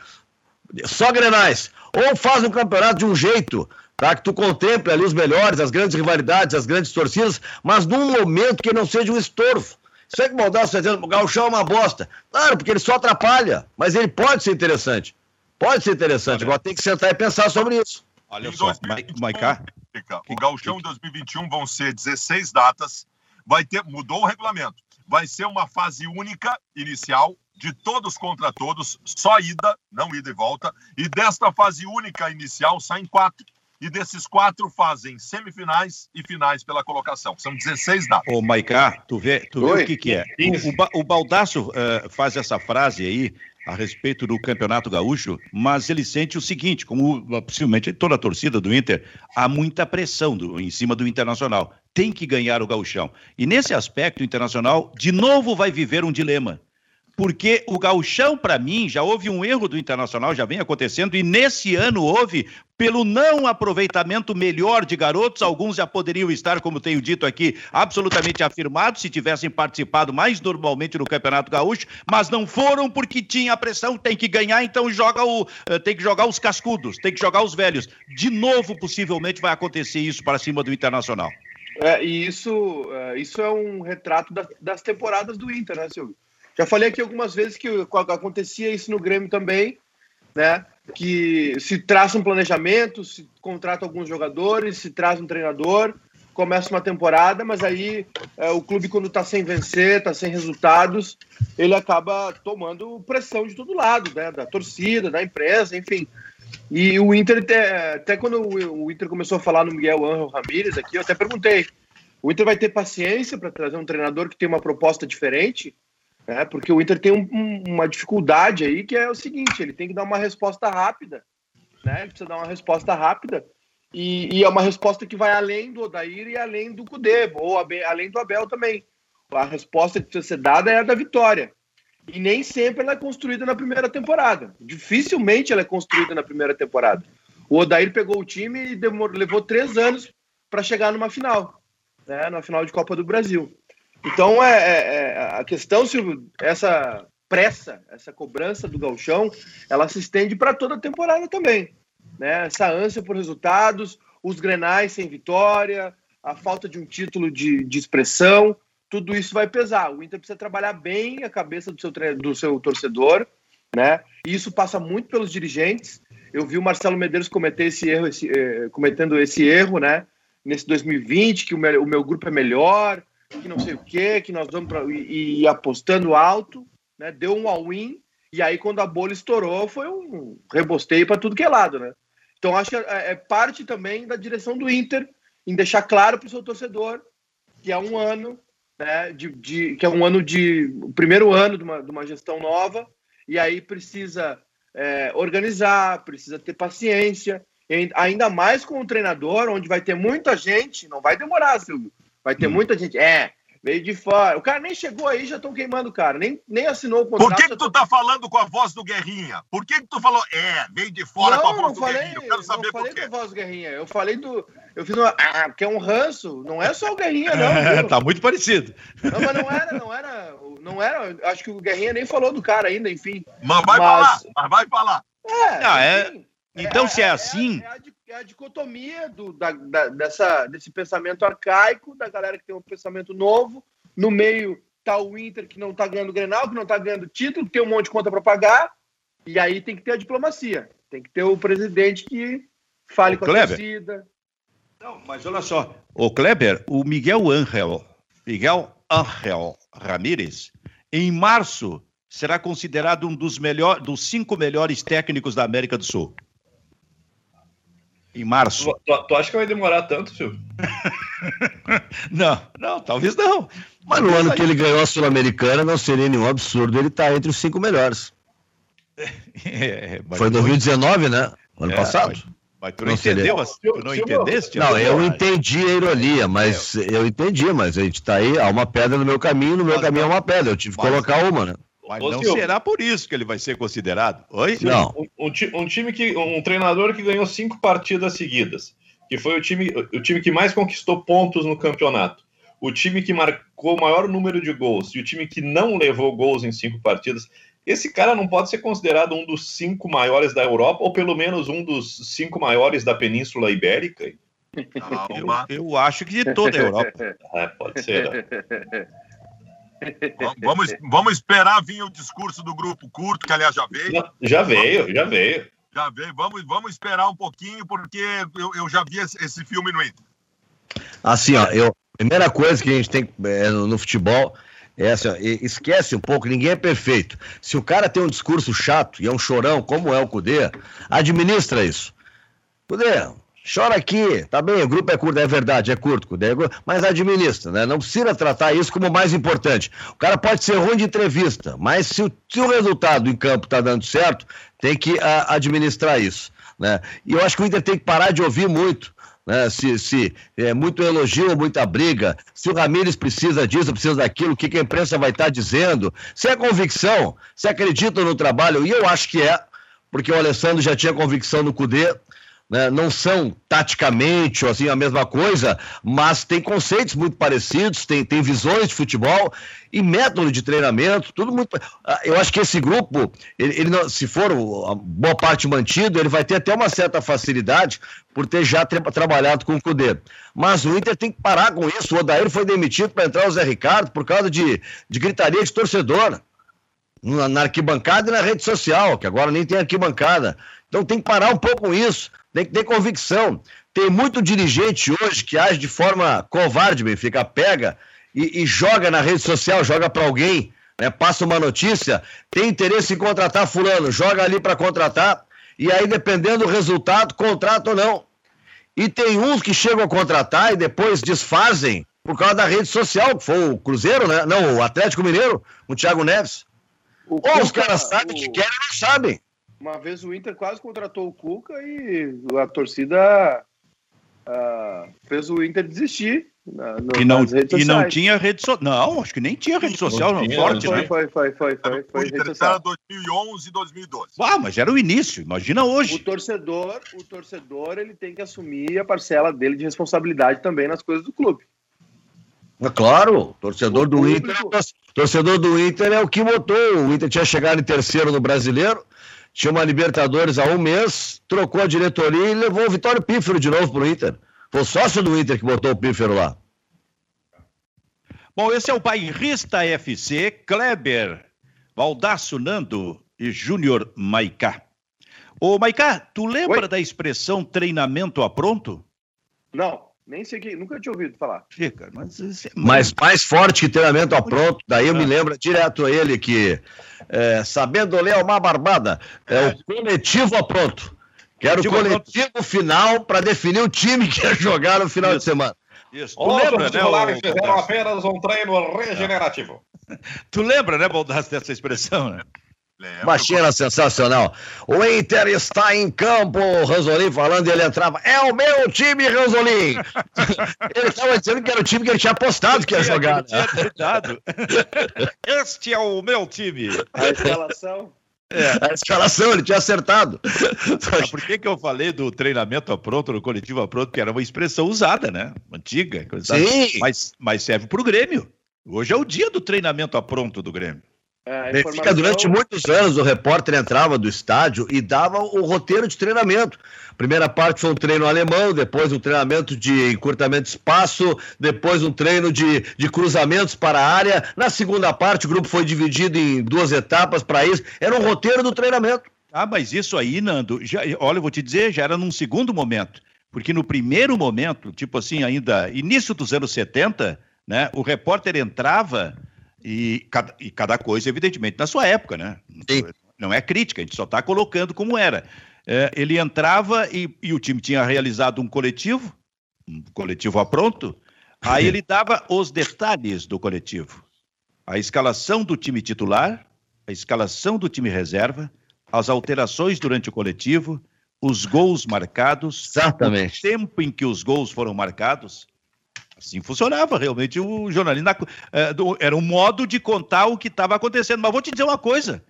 Só grenais. Ou faz um campeonato de um jeito, tá? Que tu contemple ali os melhores, as grandes rivalidades, as grandes torcidas, mas num momento que não seja um estorvo. É que o Baldal está dizendo, o Gauchão é uma bosta. Claro, porque ele só atrapalha, mas ele pode ser interessante. Pode ser interessante, agora tem que sentar e pensar sobre isso. Olha só, Maicá. O Gauchão em 2021 vão ser 16 datas. Vai ter, mudou o regulamento. Vai ser uma fase única inicial, de todos contra todos, só ida, não ida e volta. E desta fase única inicial saem quatro. E desses quatro fazem semifinais e finais pela colocação. São 16 datas. Ô, Maicá, tu vê, tu vê o que, que é? O, o, o Baldaço uh, faz essa frase aí a respeito do Campeonato Gaúcho, mas ele sente o seguinte, como possivelmente toda a torcida do Inter, há muita pressão do, em cima do Internacional. Tem que ganhar o gauchão. E nesse aspecto, o Internacional, de novo, vai viver um dilema porque o gauchão, para mim, já houve um erro do Internacional, já vem acontecendo, e nesse ano houve, pelo não aproveitamento melhor de garotos, alguns já poderiam estar, como tenho dito aqui, absolutamente afirmados, se tivessem participado mais normalmente no Campeonato Gaúcho, mas não foram porque tinha a pressão, tem que ganhar, então joga o, eh, tem que jogar os cascudos, tem que jogar os velhos. De novo, possivelmente, vai acontecer isso para cima do Internacional. É, e isso, é, isso é um retrato das temporadas do Inter, né, Silvio? Já falei aqui algumas vezes que acontecia isso no Grêmio também, né? Que se traça um planejamento, se contrata alguns jogadores, se traz um treinador, começa uma temporada, mas aí é, o clube, quando está sem vencer, está sem resultados, ele acaba tomando pressão de todo lado, né? Da torcida, da empresa, enfim. E o Inter, até, até quando o Inter começou a falar no Miguel Angel Ramírez aqui, eu até perguntei: o Inter vai ter paciência para trazer um treinador que tem uma proposta diferente? É, porque o Inter tem um, uma dificuldade aí que é o seguinte: ele tem que dar uma resposta rápida. Né? Ele precisa dar uma resposta rápida. E, e é uma resposta que vai além do Odair e além do Cudê, ou além do Abel também. A resposta que precisa ser dada é a da vitória. E nem sempre ela é construída na primeira temporada. Dificilmente ela é construída na primeira temporada. O Odair pegou o time e demorou, levou três anos para chegar numa final, né? na final de Copa do Brasil. Então, é, é, é, a questão, Silvio, essa pressa, essa cobrança do galchão, ela se estende para toda a temporada também. Né? Essa ânsia por resultados, os grenais sem vitória, a falta de um título de, de expressão, tudo isso vai pesar. O Inter precisa trabalhar bem a cabeça do seu, do seu torcedor, né? E isso passa muito pelos dirigentes. Eu vi o Marcelo Medeiros cometer esse erro, esse, eh, cometendo esse erro, né? Nesse 2020, que o meu, o meu grupo é melhor, que não sei o quê, que nós vamos para e, e, apostando alto, né? Deu um all-in e aí quando a bolha estourou foi um rebosteio para tudo que é lado, né? Então acho que é, é parte também da direção do Inter em deixar claro para o seu torcedor que é um ano, né? De, de, que é um ano de o primeiro ano de uma, de uma gestão nova e aí precisa é, organizar, precisa ter paciência, ainda mais com o treinador, onde vai ter muita gente, não vai demorar, Silvio, vai ter hum. muita gente. É, veio de fora. O cara nem chegou aí, já estão queimando o cara, nem, nem assinou o contrato. Por que, que tu tá falando com a voz do Guerrinha? Por que, que tu falou, é, veio de fora não, com a voz do falei, Guerrinha? Eu quero saber por quê. Eu falei com a voz do Guerrinha, eu falei do. Eu fiz uma. Ah, porque é um ranço, não é só o Guerrinha, não. tá muito parecido. Não, mas não era, não era. Não era. Acho que o Guerrinha nem falou do cara ainda, enfim. Mas vai mas... falar, mas vai falar. É, não, é... Então, é, se é, é assim. É a, é a, dicotomia do, da, da, dessa, desse pensamento arcaico, da galera que tem um pensamento novo. No meio tá o Inter que não tá ganhando Grenal, que não tá ganhando título, que tem um monte de conta para pagar. E aí tem que ter a diplomacia. Tem que ter o presidente que fale o com Kleber. a torcida. Não, mas olha só. O Kleber, o Miguel Angel, Miguel Angel Ramírez, em março será considerado um dos, melhor, dos cinco melhores técnicos da América do Sul. Em março. Tu, tu, tu acha que vai demorar tanto, Silvio? não, não, talvez não. Mas no ano aí... que ele ganhou a Sul-Americana, não seria nenhum absurdo ele estar tá entre os cinco melhores. É, Foi em 2019, né? Ano é, passado. Mas, mas tu não, não entendeu? Tu não entendeste? Não, eu entendi a ironia, mas é. eu entendi, mas a gente está aí, há uma pedra no meu caminho, no meu mas, caminho há uma pedra. Eu tive que colocar uma, né? Mas Ô, não será por isso que ele vai ser considerado. Oi? Não. Um, um, time que. Um treinador que ganhou cinco partidas seguidas. Que foi o time, o time que mais conquistou pontos no campeonato. O time que marcou o maior número de gols. E o time que não levou gols em cinco partidas. Esse cara não pode ser considerado um dos cinco maiores da Europa, ou pelo menos um dos cinco maiores da Península Ibérica? Eu, eu acho que de toda a Europa. É, pode ser. Né? Vamos, vamos esperar vir o discurso do grupo curto, que aliás já veio. Já veio, já veio. Já veio. Vamos, vamos esperar um pouquinho, porque eu, eu já vi esse, esse filme no Inter. Assim, ó, eu, primeira coisa que a gente tem é, no, no futebol é assim, ó, esquece um pouco, ninguém é perfeito. Se o cara tem um discurso chato e é um chorão, como é o Cudê, administra isso. Cudê, chora aqui, tá bem, o grupo é curto, é verdade, é curto, é mas administra, né? Não precisa tratar isso como mais importante. O cara pode ser ruim de entrevista, mas se o, se o resultado em campo tá dando certo, tem que a, administrar isso, né? E eu acho que o Inter tem que parar de ouvir muito. Né, se, se é muito elogio, muita briga, se o Ramires precisa disso, precisa daquilo, o que, que a imprensa vai estar tá dizendo, se é convicção, se acredita no trabalho, e eu acho que é, porque o Alessandro já tinha convicção no Cudê, né, não são taticamente assim a mesma coisa, mas tem conceitos muito parecidos, tem, tem visões de futebol e método de treinamento, tudo muito. Ah, eu acho que esse grupo, ele, ele não, se for boa parte mantido, ele vai ter até uma certa facilidade por ter já tra trabalhado com o Cudê. Mas o Inter tem que parar com isso. O Odair foi demitido para entrar o Zé Ricardo por causa de, de gritaria de torcedor. Na, na arquibancada e na rede social, que agora nem tem arquibancada. Então tem que parar um pouco com isso tem que ter convicção. Tem muito dirigente hoje que age de forma covarde, Benfica, pega e, e joga na rede social, joga para alguém, né, passa uma notícia, tem interesse em contratar fulano, joga ali para contratar, e aí dependendo do resultado, contrata ou não. E tem uns que chegam a contratar e depois desfazem por causa da rede social, que foi o Cruzeiro, né? Não, o Atlético Mineiro, o Thiago Neves. O ou os caras sabem o... que querem não sabem. Uma vez o Inter quase contratou o Cuca e a torcida uh, fez o Inter desistir. Na, no, e não, e não tinha rede social. Não, acho que nem tinha rede social não, não forte, foi, né? Foi, foi, foi, foi, foi, foi era 2011 e 2012. Ah, mas era o início, imagina hoje. O torcedor, o torcedor, ele tem que assumir a parcela dele de responsabilidade também nas coisas do clube. É claro, torcedor o do público... Inter, torcedor do Inter é o que botou. O Inter tinha chegado em terceiro no Brasileiro, tinha uma Libertadores há um mês, trocou a diretoria e levou o Vitório Pífero de novo pro Inter. Foi o sócio do Inter que botou o Pífero lá. Bom, esse é o Bairrista FC, Kleber, Valdaço Nando e Júnior Maicá. Ô, Maicá, tu lembra Oi? da expressão treinamento a pronto? Não. Nem sei que, nunca tinha ouvido falar. Fica, mas, é mas mais forte que treinamento a pronto, daí eu me lembro direto a ele que, é, sabendo ler uma barbada, é o coletivo a pronto. Que era o coletivo final para definir o time que ia jogar no final Isso. de semana. Isso. Tu Os lembra, né? O... fizeram apenas um treino regenerativo. Tu lembra, né, Baldasso, dessa expressão, né? Baixinha sensacional. O Inter está em campo, o Ranzolin falando, e ele entrava. É o meu time, Ranzolin! ele estava dizendo que era o time que ele tinha apostado que ia jogar. Né? este é o meu time. A escalação. É. A escalação, ele tinha acertado. Ah, por que, que eu falei do treinamento a pronto, no coletivo a pronto, que era uma expressão usada, né? Antiga. Sim. Mas, mas serve para o Grêmio. Hoje é o dia do treinamento a pronto do Grêmio. É, informação... Durante muitos anos, o repórter entrava do estádio e dava o roteiro de treinamento. Primeira parte foi um treino alemão, depois um treinamento de encurtamento de espaço, depois um treino de, de cruzamentos para a área. Na segunda parte, o grupo foi dividido em duas etapas para isso. Era um roteiro do treinamento. Ah, mas isso aí, Nando, já, olha, eu vou te dizer, já era num segundo momento. Porque no primeiro momento, tipo assim, ainda início dos anos 70, né, o repórter entrava e cada, e cada coisa, evidentemente, na sua época, né? Sim. Não é crítica, a gente só está colocando como era. É, ele entrava e, e, o time tinha realizado um coletivo, um coletivo a pronto, aí ele dava os detalhes do coletivo. A escalação do time titular, a escalação do time reserva, as alterações durante o coletivo, os gols marcados, Exatamente. o tempo em que os gols foram marcados, Assim funcionava realmente o jornalismo. É, era um modo de contar o que estava acontecendo. Mas vou te dizer uma coisa.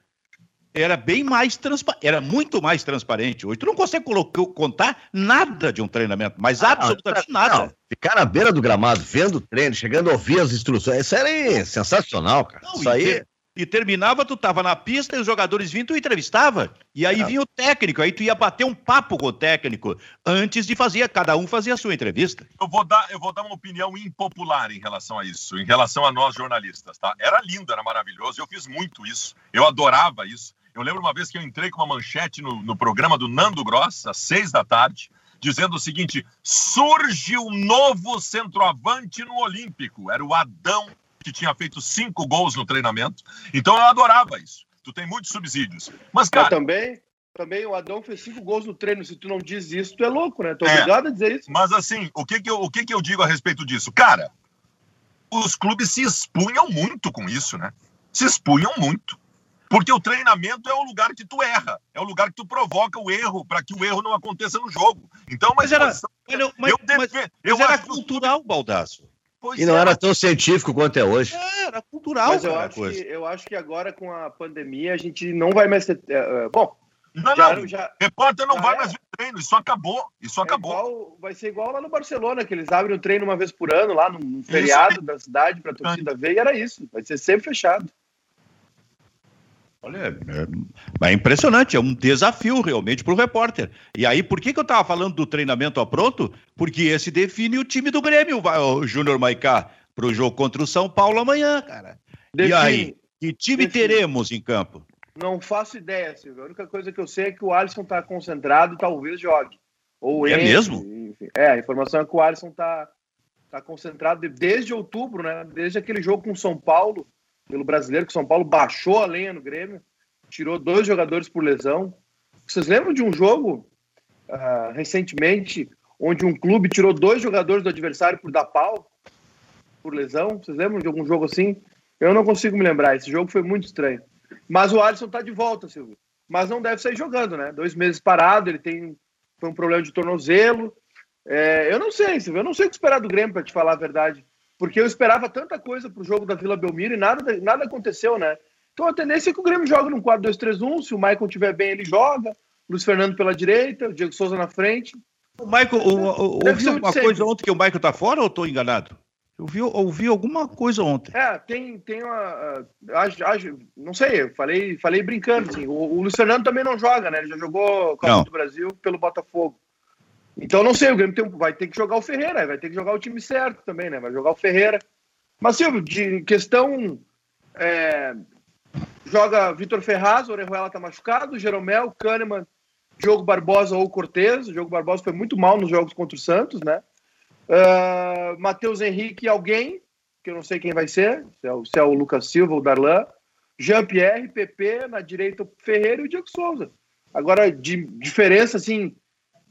Era bem mais transparente, era muito mais transparente. Hoje tu não consegue colocar, contar nada de um treinamento, mas ah, absolutamente não, nada. Não, ficar na beira do gramado, vendo o treino, chegando a ouvir as instruções, isso era sensacional, cara. Não, isso aí e terminava, tu tava na pista e os jogadores vinham, tu entrevistava. E aí é. vinha o técnico, aí tu ia bater um papo com o técnico antes de fazer, cada um fazia a sua entrevista. Eu vou dar, eu vou dar uma opinião impopular em relação a isso, em relação a nós jornalistas, tá? Era lindo, era maravilhoso, eu fiz muito isso, eu adorava isso. Eu lembro uma vez que eu entrei com uma manchete no, no programa do Nando Gross, às seis da tarde, dizendo o seguinte: surge um novo centroavante no Olímpico. Era o Adão que tinha feito cinco gols no treinamento. Então eu adorava isso. Tu tem muitos subsídios. Mas, cara. Eu também, também o Adão fez cinco gols no treino. Se tu não diz isso, tu é louco, né? Tô é, obrigado a dizer isso. Mas assim, o que que, eu, o que que eu digo a respeito disso? Cara, os clubes se expunham muito com isso, né? Se expunham muito. Porque o treinamento é o lugar que tu erra, é o lugar que tu provoca o erro para que o erro não aconteça no jogo. Então, mas, era, mas, eu, mas, eu, mas, eu mas era cultural, Baldaço. Pois e não é, era tão científico quanto é hoje. É, era cultural. Mas eu, acho que, eu acho que agora com a pandemia a gente não vai mais ter. Uh, bom. Não, já, não. Já, repórter não vai é. mais ver treino. Isso acabou. Isso é acabou. Igual, vai ser igual lá no Barcelona, que eles abrem o treino uma vez por ano, lá num feriado da cidade, para a torcida ver, e era isso. Vai ser sempre fechado. Olha, é, é, impressionante, é um desafio realmente para o repórter. E aí, por que, que eu estava falando do treinamento a pronto? Porque esse define o time do Grêmio, o Júnior Maicá, para o jogo contra o São Paulo amanhã, cara. Define, e aí, que time define. teremos em campo? Não faço ideia, Silvio. A única coisa que eu sei é que o Alisson está concentrado, talvez jogue. Ou é mesmo? Enfim. É, a informação é que o Alisson está tá concentrado desde outubro, né? Desde aquele jogo com o São Paulo pelo brasileiro, que o São Paulo baixou a lenha no Grêmio, tirou dois jogadores por lesão. Vocês lembram de um jogo uh, recentemente onde um clube tirou dois jogadores do adversário por dar pau, por lesão? Vocês lembram de algum jogo assim? Eu não consigo me lembrar. Esse jogo foi muito estranho. Mas o Alisson tá de volta, Silvio. Mas não deve sair jogando, né? Dois meses parado, ele tem foi um problema de tornozelo. É, eu não sei, Silvio. Eu não sei o que esperar do Grêmio, para te falar a verdade porque eu esperava tanta coisa para o jogo da Vila Belmiro e nada, nada aconteceu, né? Então a tendência é que o Grêmio joga num 4-2-3-1, se o Maicon estiver bem, ele joga, Luiz Fernando pela direita, o Diego Souza na frente. O Maicon, ouviu alguma coisa ontem que o Maicon tá fora ou estou enganado? Eu vi, ouvi alguma coisa ontem. É, tem, tem uma. Acho, acho, não sei, eu falei, falei brincando. Assim, o, o Luiz Fernando também não joga, né? Ele já jogou Copa do Brasil pelo Botafogo. Então não sei, o Grêmio tem, vai ter que jogar o Ferreira, vai ter que jogar o time certo também, né? Vai jogar o Ferreira. Mas Silvio, de questão. É, joga Vitor Ferraz, Orejuela tá machucado, Jeromel, Kahneman, Diogo Barbosa ou Cortez. O Diogo Barbosa foi muito mal nos jogos contra o Santos, né? Uh, Matheus Henrique, alguém, que eu não sei quem vai ser, se é o, se é o Lucas Silva ou Darlan. Jean-Pierre, PP, na direita o Ferreira e o Diego Souza. Agora, de diferença, assim,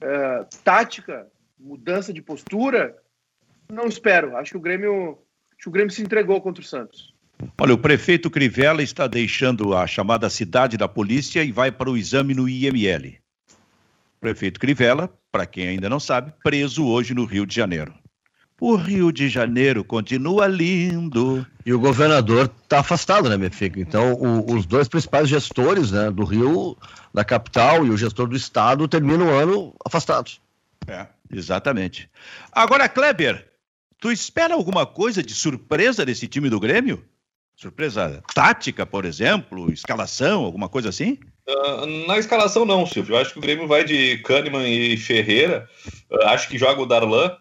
uh, tática, mudança de postura, não espero. Acho que o Grêmio, que o Grêmio se entregou contra o Santos. Olha, o prefeito Crivella está deixando a chamada cidade da polícia e vai para o exame no IML. Prefeito Crivella, para quem ainda não sabe, preso hoje no Rio de Janeiro. O Rio de Janeiro continua lindo. E o governador está afastado, né, filho? Então, o, os dois principais gestores né, do Rio, da capital, e o gestor do estado terminam o ano afastados. É, exatamente. Agora, Kleber, tu espera alguma coisa de surpresa desse time do Grêmio? Surpresa tática, por exemplo, escalação, alguma coisa assim? Uh, na escalação não, Silvio. Eu acho que o Grêmio vai de Kahneman e Ferreira. Uh, acho que joga o Darlan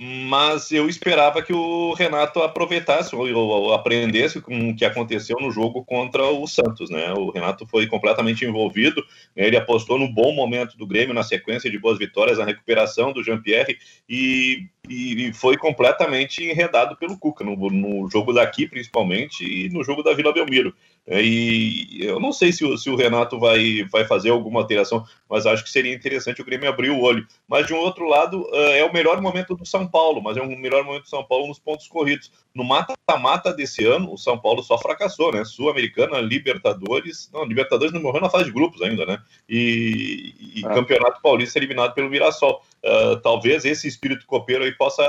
mas eu esperava que o Renato aproveitasse ou, aprendesse com o que aconteceu no jogo contra o Santos, né? O Renato foi completamente envolvido, né? ele apostou no bom momento do Grêmio, na sequência de boas vitórias, na recuperação do Jean-Pierre e, e, foi completamente enredado pelo Cuca, no, no, jogo daqui principalmente e no jogo da Vila Belmiro. É, e eu não sei se o, se o, Renato vai, vai fazer alguma alteração, mas acho que seria interessante o Grêmio abrir o olho. Mas de um outro lado, é o melhor momento do São Paulo, mas é um melhor momento do São Paulo nos pontos corridos. No mata-mata desse ano, o São Paulo só fracassou, né? Sul-Americana, Libertadores. Não, Libertadores não morreu na fase de grupos ainda, né? E, e ah. Campeonato Paulista eliminado pelo Mirassol. Uh, talvez esse espírito copeiro aí possa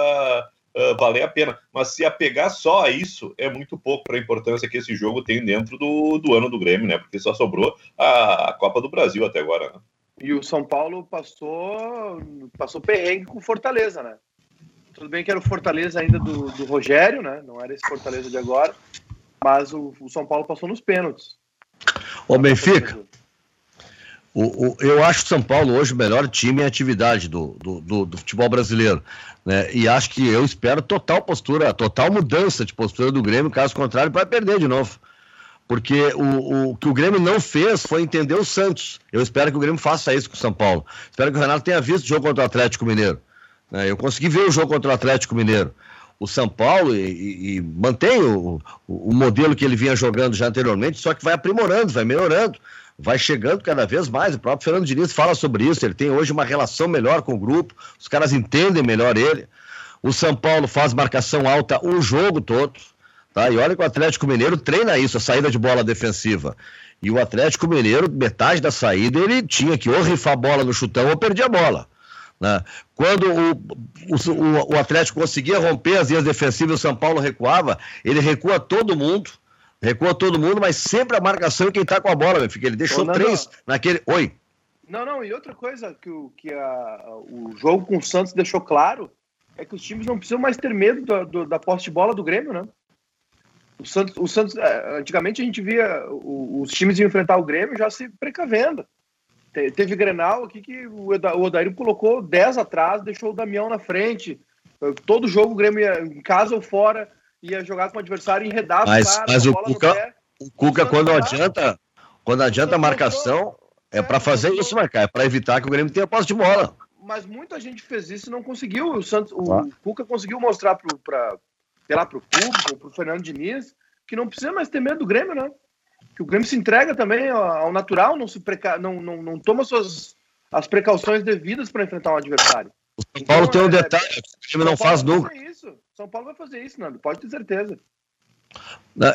uh, valer a pena. Mas se apegar só a isso, é muito pouco para a importância que esse jogo tem dentro do, do ano do Grêmio, né? Porque só sobrou a, a Copa do Brasil até agora, né? E o São Paulo passou, passou perrengue com Fortaleza, né? Tudo bem que era o Fortaleza ainda do, do Rogério, né? Não era esse Fortaleza de agora. Mas o, o São Paulo passou nos pênaltis. Ô, Benfica, o, o, eu acho o São Paulo hoje o melhor time em atividade do, do, do, do, futebol brasileiro. Né? E acho que eu espero total postura, total mudança de postura do Grêmio, caso contrário, vai perder de novo. Porque o, o que o Grêmio não fez foi entender o Santos. Eu espero que o Grêmio faça isso com o São Paulo. Espero que o Renato tenha visto o jogo contra o Atlético Mineiro. Né? Eu consegui ver o jogo contra o Atlético Mineiro o São Paulo e, e, mantém o, o, modelo que ele vinha jogando já anteriormente, só que vai aprimorando, vai melhorando vai chegando cada vez mais. O próprio Fernando Diniz fala sobre isso. Ele tem hoje uma relação melhor com o grupo, os caras entendem melhor ele. O São Paulo faz marcação alta o jogo todo. Tá? E olha que o Atlético Mineiro treina isso, a saída de bola defensiva. E o Atlético Mineiro, metade da saída, ele tinha que ou rifar a bola no chutão ou perder a bola. Né? Quando o, o, o Atlético conseguia romper as linhas defensivas o São Paulo recuava, ele recua todo mundo Recua todo mundo, mas sempre a marcação e quem tá com a bola, meu filho. Ele deixou Ô, três naquele. Oi. Não, não, e outra coisa que, o, que a, o jogo com o Santos deixou claro é que os times não precisam mais ter medo da, do, da posse de bola do Grêmio, né? O Santos, o Santos é, antigamente a gente via os times enfrentar o Grêmio já se precavendo. Te, teve Grenal aqui que o, o Odair colocou 10 atrás, deixou o Damião na frente. Todo jogo o Grêmio ia, em casa ou fora ia jogar com o adversário enredado. Mas, cara, mas o Cuca, o Cuca quando adianta, quando adianta a marcação, é para fazer isso, marcar, é para evitar que o Grêmio tenha posse de bola. Mas muita gente fez isso e não conseguiu. O, Santos, o ah. Cuca conseguiu mostrar para o público, para o Fernando Diniz, que não precisa mais ter medo do Grêmio, né? Que o Grêmio se entrega também ao natural, não, se preca... não, não, não toma suas, as precauções devidas para enfrentar um adversário. O São Paulo então, tem um é, detalhe, é, o time não faz nunca. Isso. São Paulo vai fazer isso, Nando, pode ter certeza.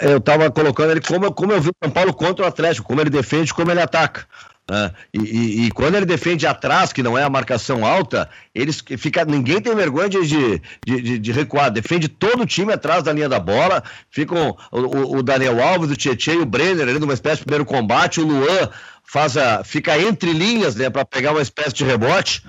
Eu estava colocando ele como, como eu vi o São Paulo contra o Atlético, como ele defende, como ele ataca. Uh, e, e, e, quando ele defende atrás, que não é a marcação alta, eles fica, ninguém tem vergonha de, de, de, de, recuar. Defende todo o time atrás da linha da bola. Ficam o, o Daniel Alves, o Tietchan e o Brenner ali numa espécie de primeiro combate. O Luan faz a, fica entre linhas né, para pegar uma espécie de rebote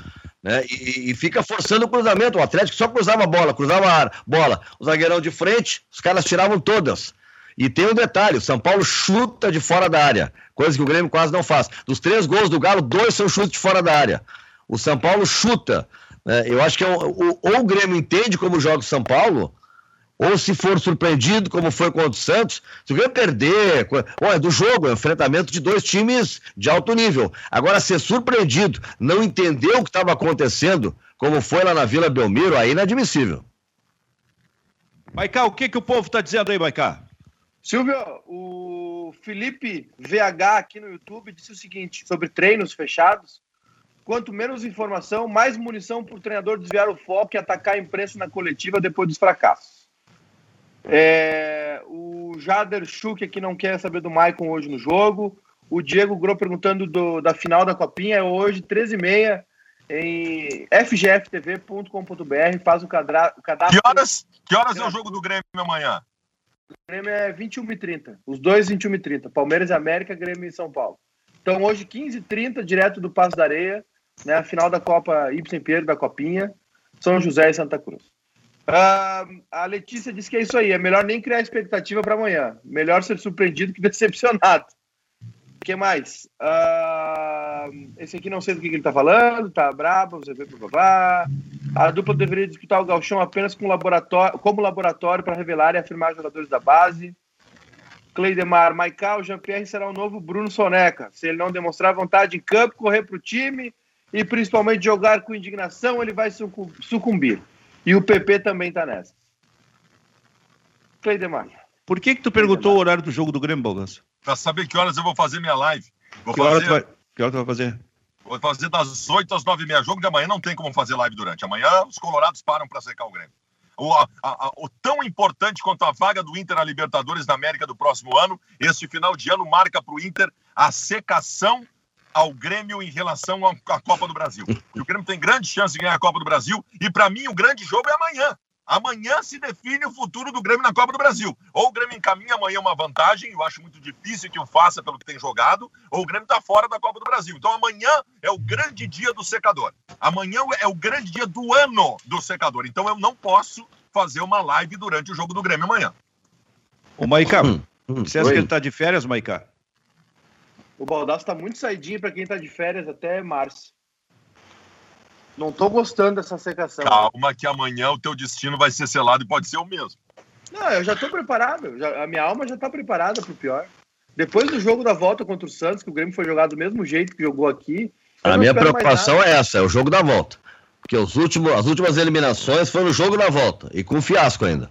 né? E, e, fica forçando o cruzamento. O Atlético só cruzava a bola, cruzava a bola. O zagueirão de frente, os caras tiravam todas. E tem um detalhe: o São Paulo chuta de fora da área, coisa que o Grêmio quase não faz. Dos três gols do Galo, dois são chutes de fora da área. O São Paulo chuta. Né? Eu acho que é um, o, ou o Grêmio entende como joga o São Paulo ou se for surpreendido, como foi contra o Santos, se o Grêmio perder, olha, do jogo, é um enfrentamento de dois times de alto nível. Agora, ser surpreendido, não entender o que estava acontecendo, como foi lá na Vila Belmiro, aí é inadmissível. Maicá, o que, que o povo está dizendo aí, Maicá? Silvio, o Felipe VH aqui no YouTube disse o seguinte sobre treinos fechados. Quanto menos informação, mais munição para o treinador desviar o foco e atacar a imprensa na coletiva depois dos fracassos. É, o Jader Schuch aqui não quer saber do Maicon hoje no jogo. O Diego Gro perguntando do, da final da Copinha é hoje, 13h30, em fgftv.com.br. Faz o, cadra, o cadastro. Que horas, que horas é o jogo do Grêmio amanhã? O Grêmio é 21h30. Os dois 21h30. Palmeiras e América, Grêmio e São Paulo. Então hoje, 15h30, direto do Passo da Areia, né, a final da Copa Ibsen Pedro, da Copinha, São José e Santa Cruz. Uh, a Letícia disse que é isso aí, é melhor nem criar expectativa para amanhã. Melhor ser surpreendido que decepcionado. O que mais? Uh, esse aqui não sei do que, que ele está falando, tá brabo, você vê blá, A dupla deveria disputar o Galchão apenas com laboratório, como laboratório para revelar e afirmar jogadores da base. Cleidemar, Maical, Jean-Pierre será o novo Bruno Soneca. Se ele não demonstrar vontade em campo, correr para o time e principalmente jogar com indignação, ele vai sucumbir. E o PP também está nessa. Cleidemar. Por que que tu perguntou o horário do jogo do Grêmio, Baldança? Para saber que horas eu vou fazer minha live. Vou que, fazer... hora vai... que hora tu vai fazer? Vou fazer das 8 às 9 e meia. Jogo de amanhã não tem como fazer live durante. Amanhã os colorados param para secar o Grêmio. O, a, a, o, tão importante quanto a vaga do Inter na Libertadores da América do próximo ano, esse final de ano marca para o Inter a secação ao Grêmio em relação à Copa do Brasil. E o Grêmio tem grande chance de ganhar a Copa do Brasil. E para mim, o grande jogo é amanhã. Amanhã se define o futuro do Grêmio na Copa do Brasil. Ou o Grêmio encaminha amanhã uma vantagem, eu acho muito difícil que o faça pelo que tem jogado, ou o Grêmio está fora da Copa do Brasil. Então amanhã é o grande dia do secador. Amanhã é o grande dia do ano do secador. Então eu não posso fazer uma live durante o jogo do Grêmio amanhã. Ô, Maicá, hum, hum, você acha que ele está de férias, Maicá? O Baldasso está muito saidinho para quem está de férias até março. Não estou gostando dessa secação. Calma que amanhã o teu destino vai ser selado e pode ser o mesmo. Não, eu já estou preparado. Já, a minha alma já está preparada para o pior. Depois do jogo da volta contra o Santos, que o Grêmio foi jogado do mesmo jeito que jogou aqui. A minha preocupação é essa, é o jogo da volta. Porque os últimos, as últimas eliminações foram no jogo da volta. E com fiasco ainda.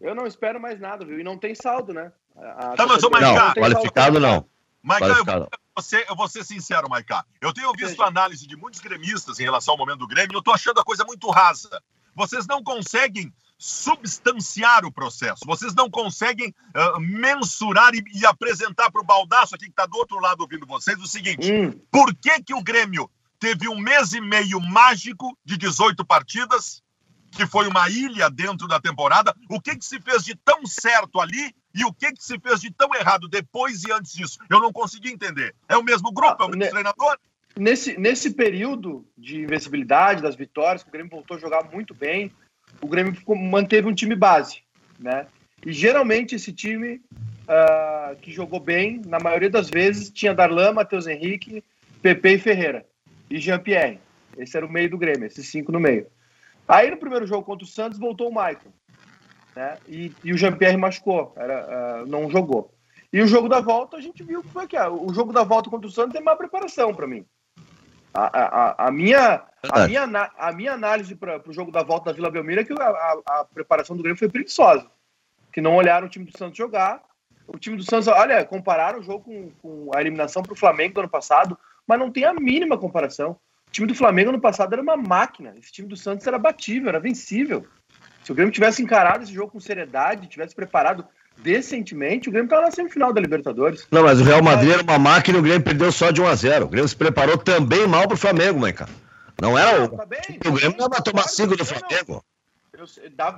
Eu não espero mais nada, viu? E não tem saldo, né? A, tá, mas ô, Não, qualificado não. Maicá, eu, eu, eu vou ser sincero, Maicá. Eu tenho visto análise de muitos gremistas em relação ao momento do Grêmio e eu tô achando a coisa muito rasa. Vocês não conseguem substanciar o processo. Vocês não conseguem uh, mensurar e, e apresentar para o baldaço aqui que está do outro lado ouvindo vocês o seguinte: hum. por que, que o Grêmio teve um mês e meio mágico de 18 partidas, que foi uma ilha dentro da temporada? O que, que se fez de tão certo ali e o que, que se fez de tão errado depois e antes disso? Eu não consegui entender. É o mesmo grupo, é o mesmo ah, treinador? Nesse, nesse período de invencibilidade, das vitórias, que o Grêmio voltou a jogar muito bem, o Grêmio manteve um time base, né? E geralmente esse time uh, que jogou bem, na maioria das vezes, tinha Darlan, Matheus Henrique, Pepe e Ferreira. E Jean-Pierre. Esse era o meio do Grêmio, esses cinco no meio. Aí no primeiro jogo contra o Santos voltou o Michael. Né? E, e o Jean-Pierre machucou, era, uh, não jogou. E o jogo da volta, a gente viu que foi que é. O jogo da volta contra o Santos tem uma preparação para mim. A, a, a, minha, a, minha, a minha análise para o jogo da volta da Vila Belmiro é que a, a, a, preparação do Grêmio foi preguiçosa. Que não olharam o time do Santos jogar. O time do Santos, olha, compararam o jogo com, com a eliminação para o Flamengo do ano passado, mas não tem a mínima comparação. O time do Flamengo ano passado era uma máquina. Esse time do Santos era batível, era vencível. Se o Grêmio tivesse encarado esse jogo com seriedade, tivesse preparado decentemente, o Grêmio estava na semifinal da Libertadores. Não, mas o Real Madrid era uma máquina e o Grêmio perdeu só de 1 a 0 O Grêmio se preparou também mal para o Flamengo, mãe, cara. Não era o. Tá bem, o Grêmio não ia tomar 5 do Flamengo. Eu,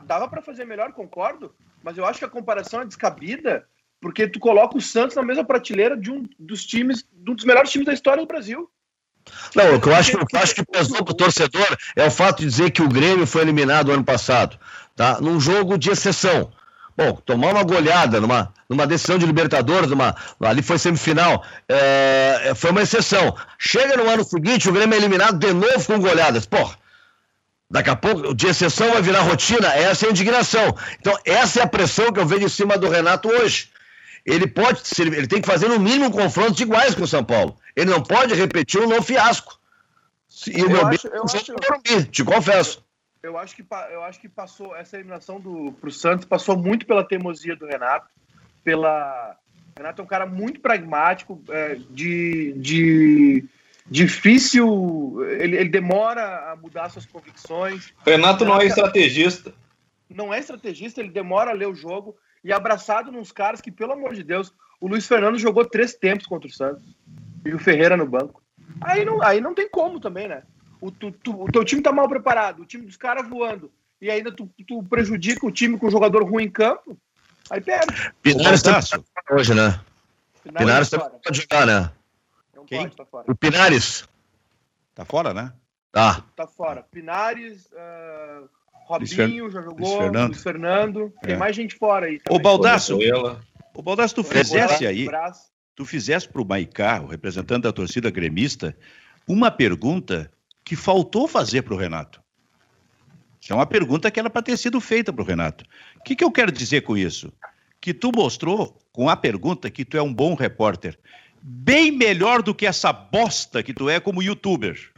dava para fazer melhor, concordo, mas eu acho que a comparação é descabida porque tu coloca o Santos na mesma prateleira de um dos times, de um dos melhores times da história do Brasil. Não, o que eu acho, eu acho que pesou para o torcedor é o fato de dizer que o Grêmio foi eliminado ano passado, tá? Num jogo de exceção. Bom, tomar uma goleada numa, numa decisão de Libertadores, numa, ali foi semifinal, é, foi uma exceção. Chega no ano seguinte, o Grêmio é eliminado de novo com goleadas. Pô, Daqui a pouco, de exceção vai virar rotina, essa é a indignação. Então, essa é a pressão que eu vejo em cima do Renato hoje. Ele pode, ele tem que fazer no mínimo um confrontos iguais com o São Paulo. Ele não pode repetir um novo fiasco. E o eu meu acho, eu acho, dormir, te confesso. Eu acho que eu acho que passou essa eliminação do pro Santos passou muito pela teimosia do Renato, pela o Renato é um cara muito pragmático, é, de, de difícil, ele, ele, demora a mudar suas convicções. Renato não é estrategista. Não é estrategista, ele demora a ler o jogo e abraçado nos caras que, pelo amor de Deus, o Luiz Fernando jogou três tempos contra o Santos e o Ferreira no banco. Aí não, aí não tem como também, né? O, tu, tu, o teu time tá mal preparado, o time dos caras voando, e ainda tu, tu prejudica o time com um jogador ruim em campo, aí perde. Pinares tá hoje, né? Pinares, Pinares tá pode jogar, né? Quem? Tá o Pinares. Tá fora, né? Tá. Tá fora. Pinares, uh, Robinho já jogou, Luiz Fernando. Luiz Fernando. Tem é. mais gente fora aí. Também. Ô, Baldaço, o Baldaço, tu fizesse aí, tu fizesse pro Maicá, o representante da torcida gremista, uma pergunta que faltou fazer pro Renato. É uma pergunta que era para ter sido feita pro Renato. O que, que eu quero dizer com isso? Que tu mostrou, com a pergunta, que tu é um bom repórter bem melhor do que essa bosta que tu é como youtuber.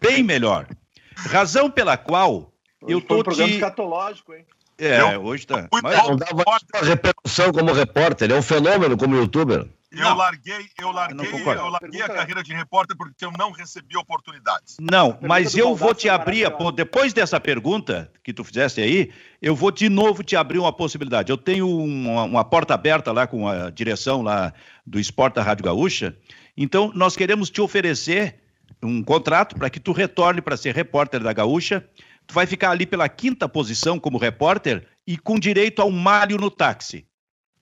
Bem melhor. Razão pela qual hoje eu tô um programa te... escatológico, hein? É, eu, hoje tá. Mas... Não dava repercussão como repórter, é um fenômeno como youtuber. Eu larguei, eu larguei, eu larguei a carreira de repórter porque eu não recebi oportunidades. Não, mas eu vou te abrir, depois dessa pergunta que tu fizeste aí, eu vou de novo te abrir uma possibilidade. Eu tenho uma, uma porta aberta lá com a direção lá do Esporte da Rádio Gaúcha, então nós queremos te oferecer um contrato para que tu retorne para ser repórter da Gaúcha. Tu vai ficar ali pela quinta posição como repórter e com direito a um malho no táxi.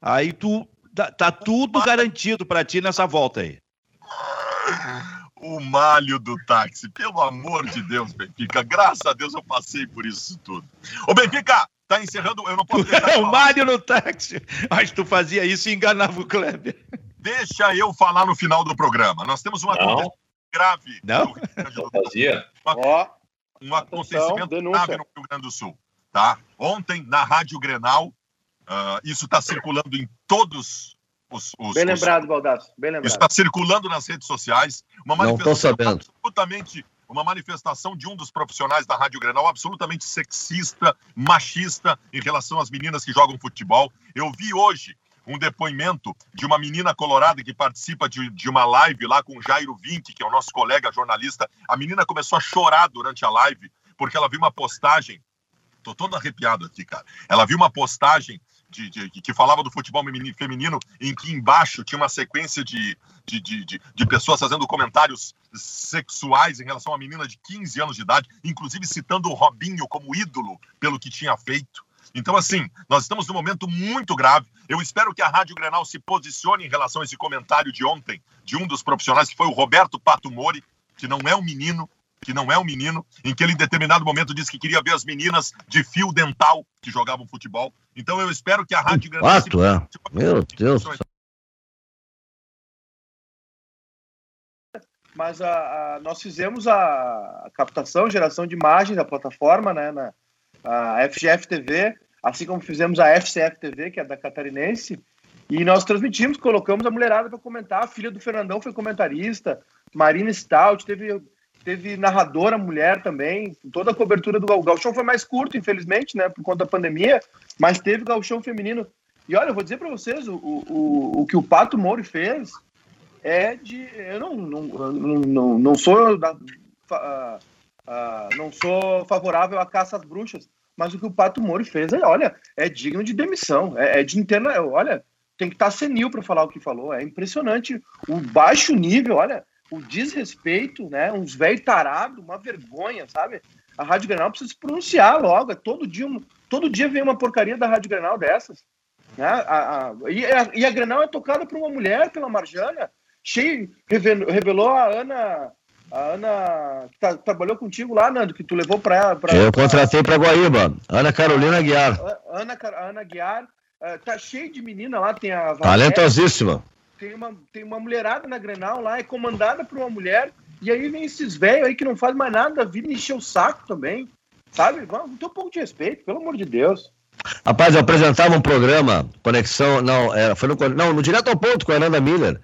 Aí tu Tá, tá tudo garantido para ti nessa volta aí. O malho do táxi, pelo amor de Deus, Benfica. Graças a Deus eu passei por isso tudo. Ô, Benfica, tá encerrando. Eu não posso deixar. o malho no táxi. Acho que tu fazia isso e enganava o Kleber. Deixa eu falar no final do programa. Nós temos uma não. grave. Não? Não fazia. Uma, um acontecimento grave no Rio Grande do Sul. Tá? Ontem, na Rádio Grenal, Uh, isso está circulando em todos os. os bem lembrado, os... Baldasso. Bem lembrado. Isso está circulando nas redes sociais. Uma manifestação absolutamente. Uma manifestação de um dos profissionais da Rádio Grenal absolutamente sexista, machista em relação às meninas que jogam futebol. Eu vi hoje um depoimento de uma menina colorada que participa de, de uma live lá com Jairo Vink, que é o nosso colega jornalista. A menina começou a chorar durante a live porque ela viu uma postagem. Tô todo arrepiado aqui, cara. Ela viu uma postagem de, de, que falava do futebol feminino, em que embaixo tinha uma sequência de, de, de, de, pessoas fazendo comentários sexuais em relação a uma menina de 15 anos de idade, inclusive citando o Robinho como ídolo pelo que tinha feito. Então, assim, nós estamos num momento muito grave. Eu espero que a Rádio Grenal se posicione em relação a esse comentário de ontem de um dos profissionais, que foi o Roberto Pato Mori, que não é um menino, que não é um menino, em que ele em determinado momento disse que queria ver as meninas de fio dental que jogavam futebol. Então eu espero que a Rádio Granada... Fato, é. Meu Deus Mas a, a, nós fizemos a, captação, geração de imagens da plataforma, né, na a FGF TV, assim como fizemos a FCF TV, que é da Catarinense, e nós transmitimos, colocamos a mulherada para comentar. A filha do Fernandão foi comentarista, Marina Stout, teve teve narradora mulher também, toda a cobertura do Galchão foi mais curto, infelizmente, né, por conta da pandemia, mas teve Galchão feminino. E olha, eu vou dizer para vocês, o, o, o que o Pato Moro fez é de... Eu não, não, não, não sou... Da, uh, uh, não sou favorável à caça às bruxas, mas o que o Pato Moro fez, é, olha, é digno de demissão, é, é de interna... Olha, tem que estar tá senil para falar o que falou, é impressionante o baixo nível, olha o desrespeito, né? Uns velho tarado, uma vergonha, sabe? A Rádio Granal precisa se pronunciar logo. É todo dia, todo dia vem uma porcaria da Rádio Granal dessas. Né? A, a, e, a, e a Granal é tocada por uma mulher, pela Marjana, cheio, revelou a Ana, a Ana que tá, trabalhou contigo lá, Nando, que tu levou para. Eu contratei para Guaíba, Ana Carolina Guiar. Ana, Ana Guiar, uh, tá cheio de menina lá, tem a. Talentosíssima tem uma, tem uma mulherada na Grenal lá, é comandada por uma mulher, e aí vem esses velhos aí que não fazem mais nada da vida encher o saco também. Sabe? Vamos ter um pouco de respeito, pelo amor de Deus. Rapaz, eu apresentava um programa, Conexão, não, era, foi no, não, no Direto ao Ponto com a Ananda Miller.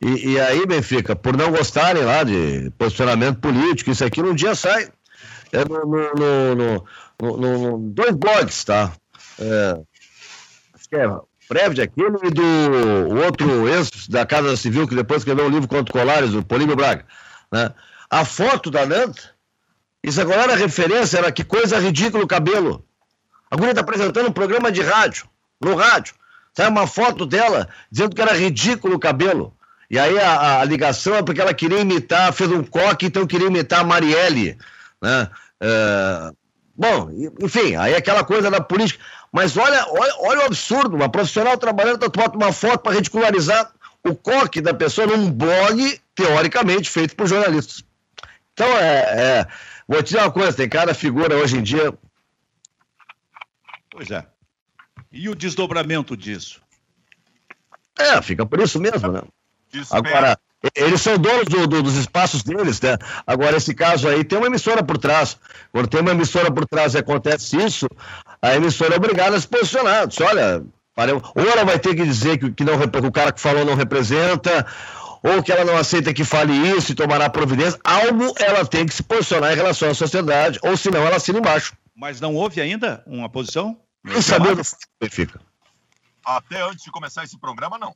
E, e, aí, Benfica, por não gostarem lá de posicionamento político, isso aqui, um dia sai. É no, no, no, no dois blogs, tá? É, acho que é Prévio aquele e do outro ex da Casa Civil, que depois escreveu um livro contra Colares, o Polímio Braga. Né? A foto da Nanta, isso agora era referência, era que coisa ridícula o cabelo. A guria está apresentando um programa de rádio, no rádio. Sai uma foto dela dizendo que era ridículo o cabelo. E aí a, a, ligação é porque ela queria imitar, fez um coque, então queria imitar a Marielle. Né? É, bom, enfim, aí aquela coisa da política. Mas olha, olha, olha o absurdo, uma profissional trabalhando, bota uma foto para ridicularizar o coque da pessoa num blog, teoricamente, feito por jornalistas. Então, é, é, vou te dizer uma coisa, tem cada figura hoje em dia Pois é. E o desdobramento disso? É, fica por isso mesmo, né? Agora, eles são donos do, do, dos espaços deles, né? Agora, esse caso aí tem uma emissora por trás. Quando tem uma emissora por trás e acontece isso, a emissora é obrigada a se posicionar. Diz, olha, ou ela vai ter que dizer que, que, não, que o cara que falou não representa, ou que ela não aceita que fale isso e tomará providência. Algo ela tem que se posicionar em relação à sociedade, ou senão ela assina embaixo. Mas não houve ainda uma posição? Nem sabia do Benfica. Até antes de começar esse programa, não.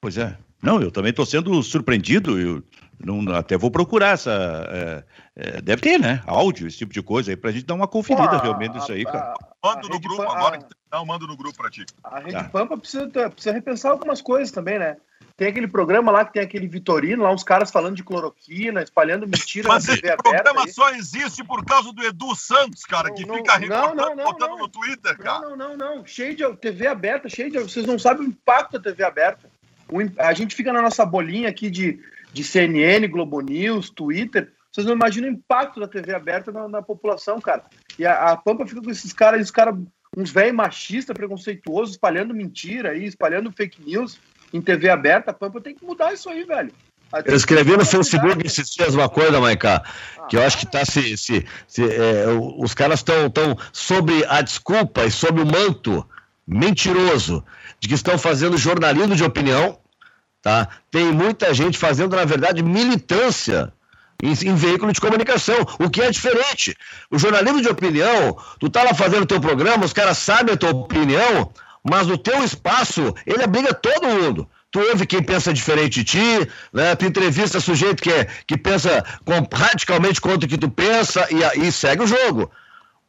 Pois é. Não, eu também estou sendo surpreendido. Eu não, até vou procurar essa. É, é, deve ter, né? Áudio, esse tipo de coisa aí, para a gente dar uma conferida Pô, realmente nisso aí, cara. Mando no grupo agora. Não, mando no grupo para ti. A Rede tá. Pampa precisa, precisa repensar algumas coisas também, né? Tem aquele programa lá que tem aquele Vitorino, lá uns caras falando de cloroquina, espalhando mentira Mas esse programa aí. só existe por causa do Edu Santos, cara, não, que não, fica não, não, não, botando no Twitter, cara. Não, não, não, não. Cheio de TV aberta, cheio de. Vocês não sabem o impacto da TV aberta. A gente fica na nossa bolinha aqui de, de CNN, Globo News, Twitter. Vocês não imaginam o impacto da TV aberta na, na população, cara. E a, a, Pampa fica com esses caras, esses caras, uns velhos machistas, preconceituosos, espalhando mentira aí, espalhando fake news em TV aberta, a Pampa tem que mudar isso aí, velho. Eu escrevi no Facebook esses dias uma coisa, Maiká, que eu acho que tá se. se, se é, os caras estão tão sobre a desculpa e sobre o manto mentiroso de que estão fazendo jornalismo de opinião, tá? Tem muita gente fazendo, na verdade, militância em, em, veículo de comunicação, o que é diferente. O jornalismo de opinião, tu tá lá fazendo teu programa, os caras sabem a tua opinião, mas no teu espaço, ele abriga todo mundo. Tu ouve quem pensa diferente de ti, né? tu entrevista sujeito que, é, que pensa com, radicalmente contra o que tu pensa e, e segue o jogo.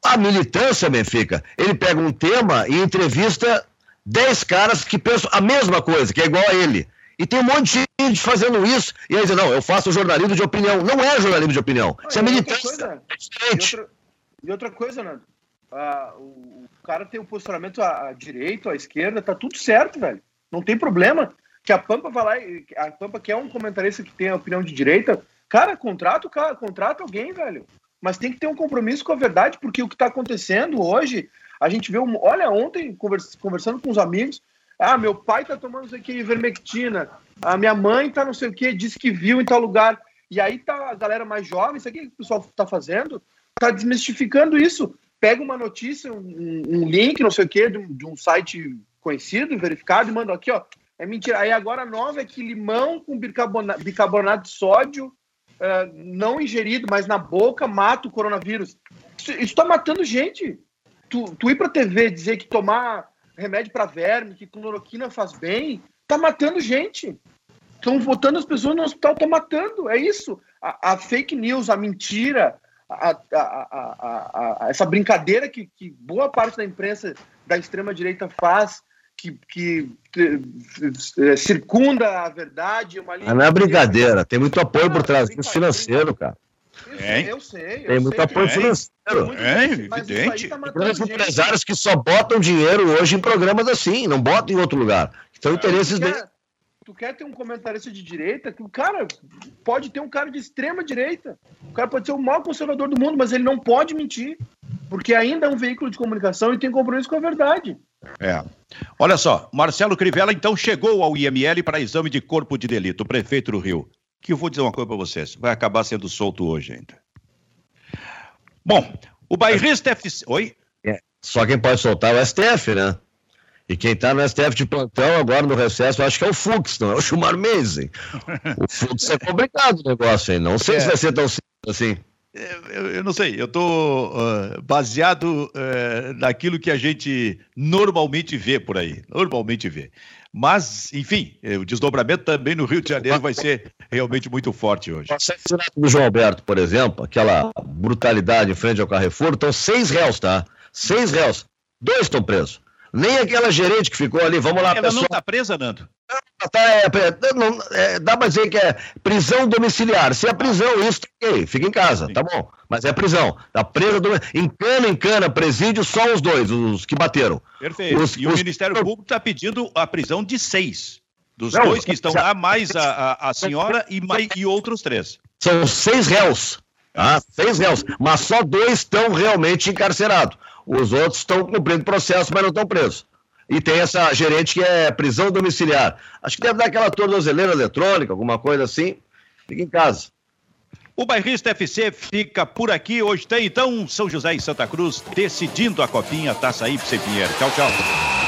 A militância, Benfica, ele pega um tema e entrevista 10 caras que pensam a mesma coisa, que é igual a ele. E tem um monte de gente fazendo isso, e aí diz, não, eu faço jornalismo de opinião. Não é jornalismo de opinião, isso é militância. Coisa, é diferente. E outra, e outra coisa, Nando, ah, o cara tem um posicionamento à, à direita, à esquerda, tá tudo certo, velho. Não tem problema. Que a Pampa vai lá, e, a Pampa que é um comentarista que tem a opinião de direita, cara, contrata o cara, contrata alguém, velho. Mas tem que ter um compromisso com a verdade, porque o que está acontecendo hoje, a gente vê, um, olha, ontem, conversa, conversando com os amigos, ah, meu pai tá tomando não sei o que, ivermectina, a minha mãe tá não sei o que, disse que viu em tal lugar. E aí tá a galera mais jovem, isso aqui que o pessoal tá fazendo, tá desmistificando isso pega uma notícia, um, um link, não sei o quê, de um, de um, site conhecido, verificado, e manda aqui, ó. É mentira. Aí agora a nova é que limão com bicarbonato, bicarbonato de sódio, uh, não ingerido, mas na boca, mata o coronavírus. Isso, isso tá matando gente. Tu, tu ir pra TV dizer que tomar remédio para verme, que cloroquina faz bem, tá matando gente. Estão botando as pessoas no hospital, estão matando. É isso. A, a fake news, a mentira, a, a, essa brincadeira que, que, boa parte da imprensa da extrema-direita faz, que, que, que, é, circunda a verdade. Uma linha não é brincadeira, tem muito apoio por trás disso financeiro, cara. É. Eu sei, eu Tem muito sei, apoio é. financeiro. É, evidente. Tá Grandes empresários que só botam dinheiro hoje em programas assim, não botam em outro lugar. São é, interesses deles tu quer ter um comentarista de direita, que o cara pode ter um cara de extrema direita. O cara pode ser o maior conservador do mundo, mas ele não pode mentir, porque ainda é um veículo de comunicação e tem compromisso com a verdade. É. Olha só, Marcelo Crivella então chegou ao IML para exame de corpo de delito, o prefeito do Rio. Que eu vou dizer uma coisa para vocês, vai acabar sendo solto hoje ainda. Bom, O bairrista FC. Oi? É, só quem pode soltar é o STF, né? E quem está no STF de plantão agora no recesso, acho que é o Fux, não é o Chumar Mendes. O Fux é complicado o negócio aí. Não sei é. se vai ser tão simples assim. É, eu, eu, não sei, eu estou uh, baseado uh, naquilo que a gente normalmente vê por aí, normalmente vê. Mas, enfim, eh, o desdobramento também no Rio de Janeiro vai ser realmente muito forte hoje. O assassinato do João Alberto, por exemplo, aquela brutalidade em frente ao Carrefour, estão seis réus, tá? Seis réus. Dois estão presos. Nem aquela gerente que ficou ali, vamos lá, Ela pessoal. não está presa, Nando? Tá, é, é, não, é, dá pra dizer que é prisão domiciliar. Se é prisão, isso, ok, fica em casa, Sim. tá bom. Mas é prisão. Tá presa, do... encana, encana, presídio, só os dois, os que bateram. Perfeito. Os, e os... o Ministério Público está pedindo a prisão de seis. Dos não, dois que estão lá, mais a, a, a senhora e, mais, e outros três. São seis réus. Tá? Seis réus. Mas só dois estão realmente encarcerados. Os outros estão cumprindo processo, mas não estão presos. E tem essa gerente que é prisão domiciliar. Acho que deve dar aquela tornozeleira eletrônica, alguma coisa assim. Fica em casa. O Bairrista FC fica por aqui. Hoje tem então São José e Santa Cruz decidindo a copinha Taça Ipse Pinheiro. Tchau, tchau.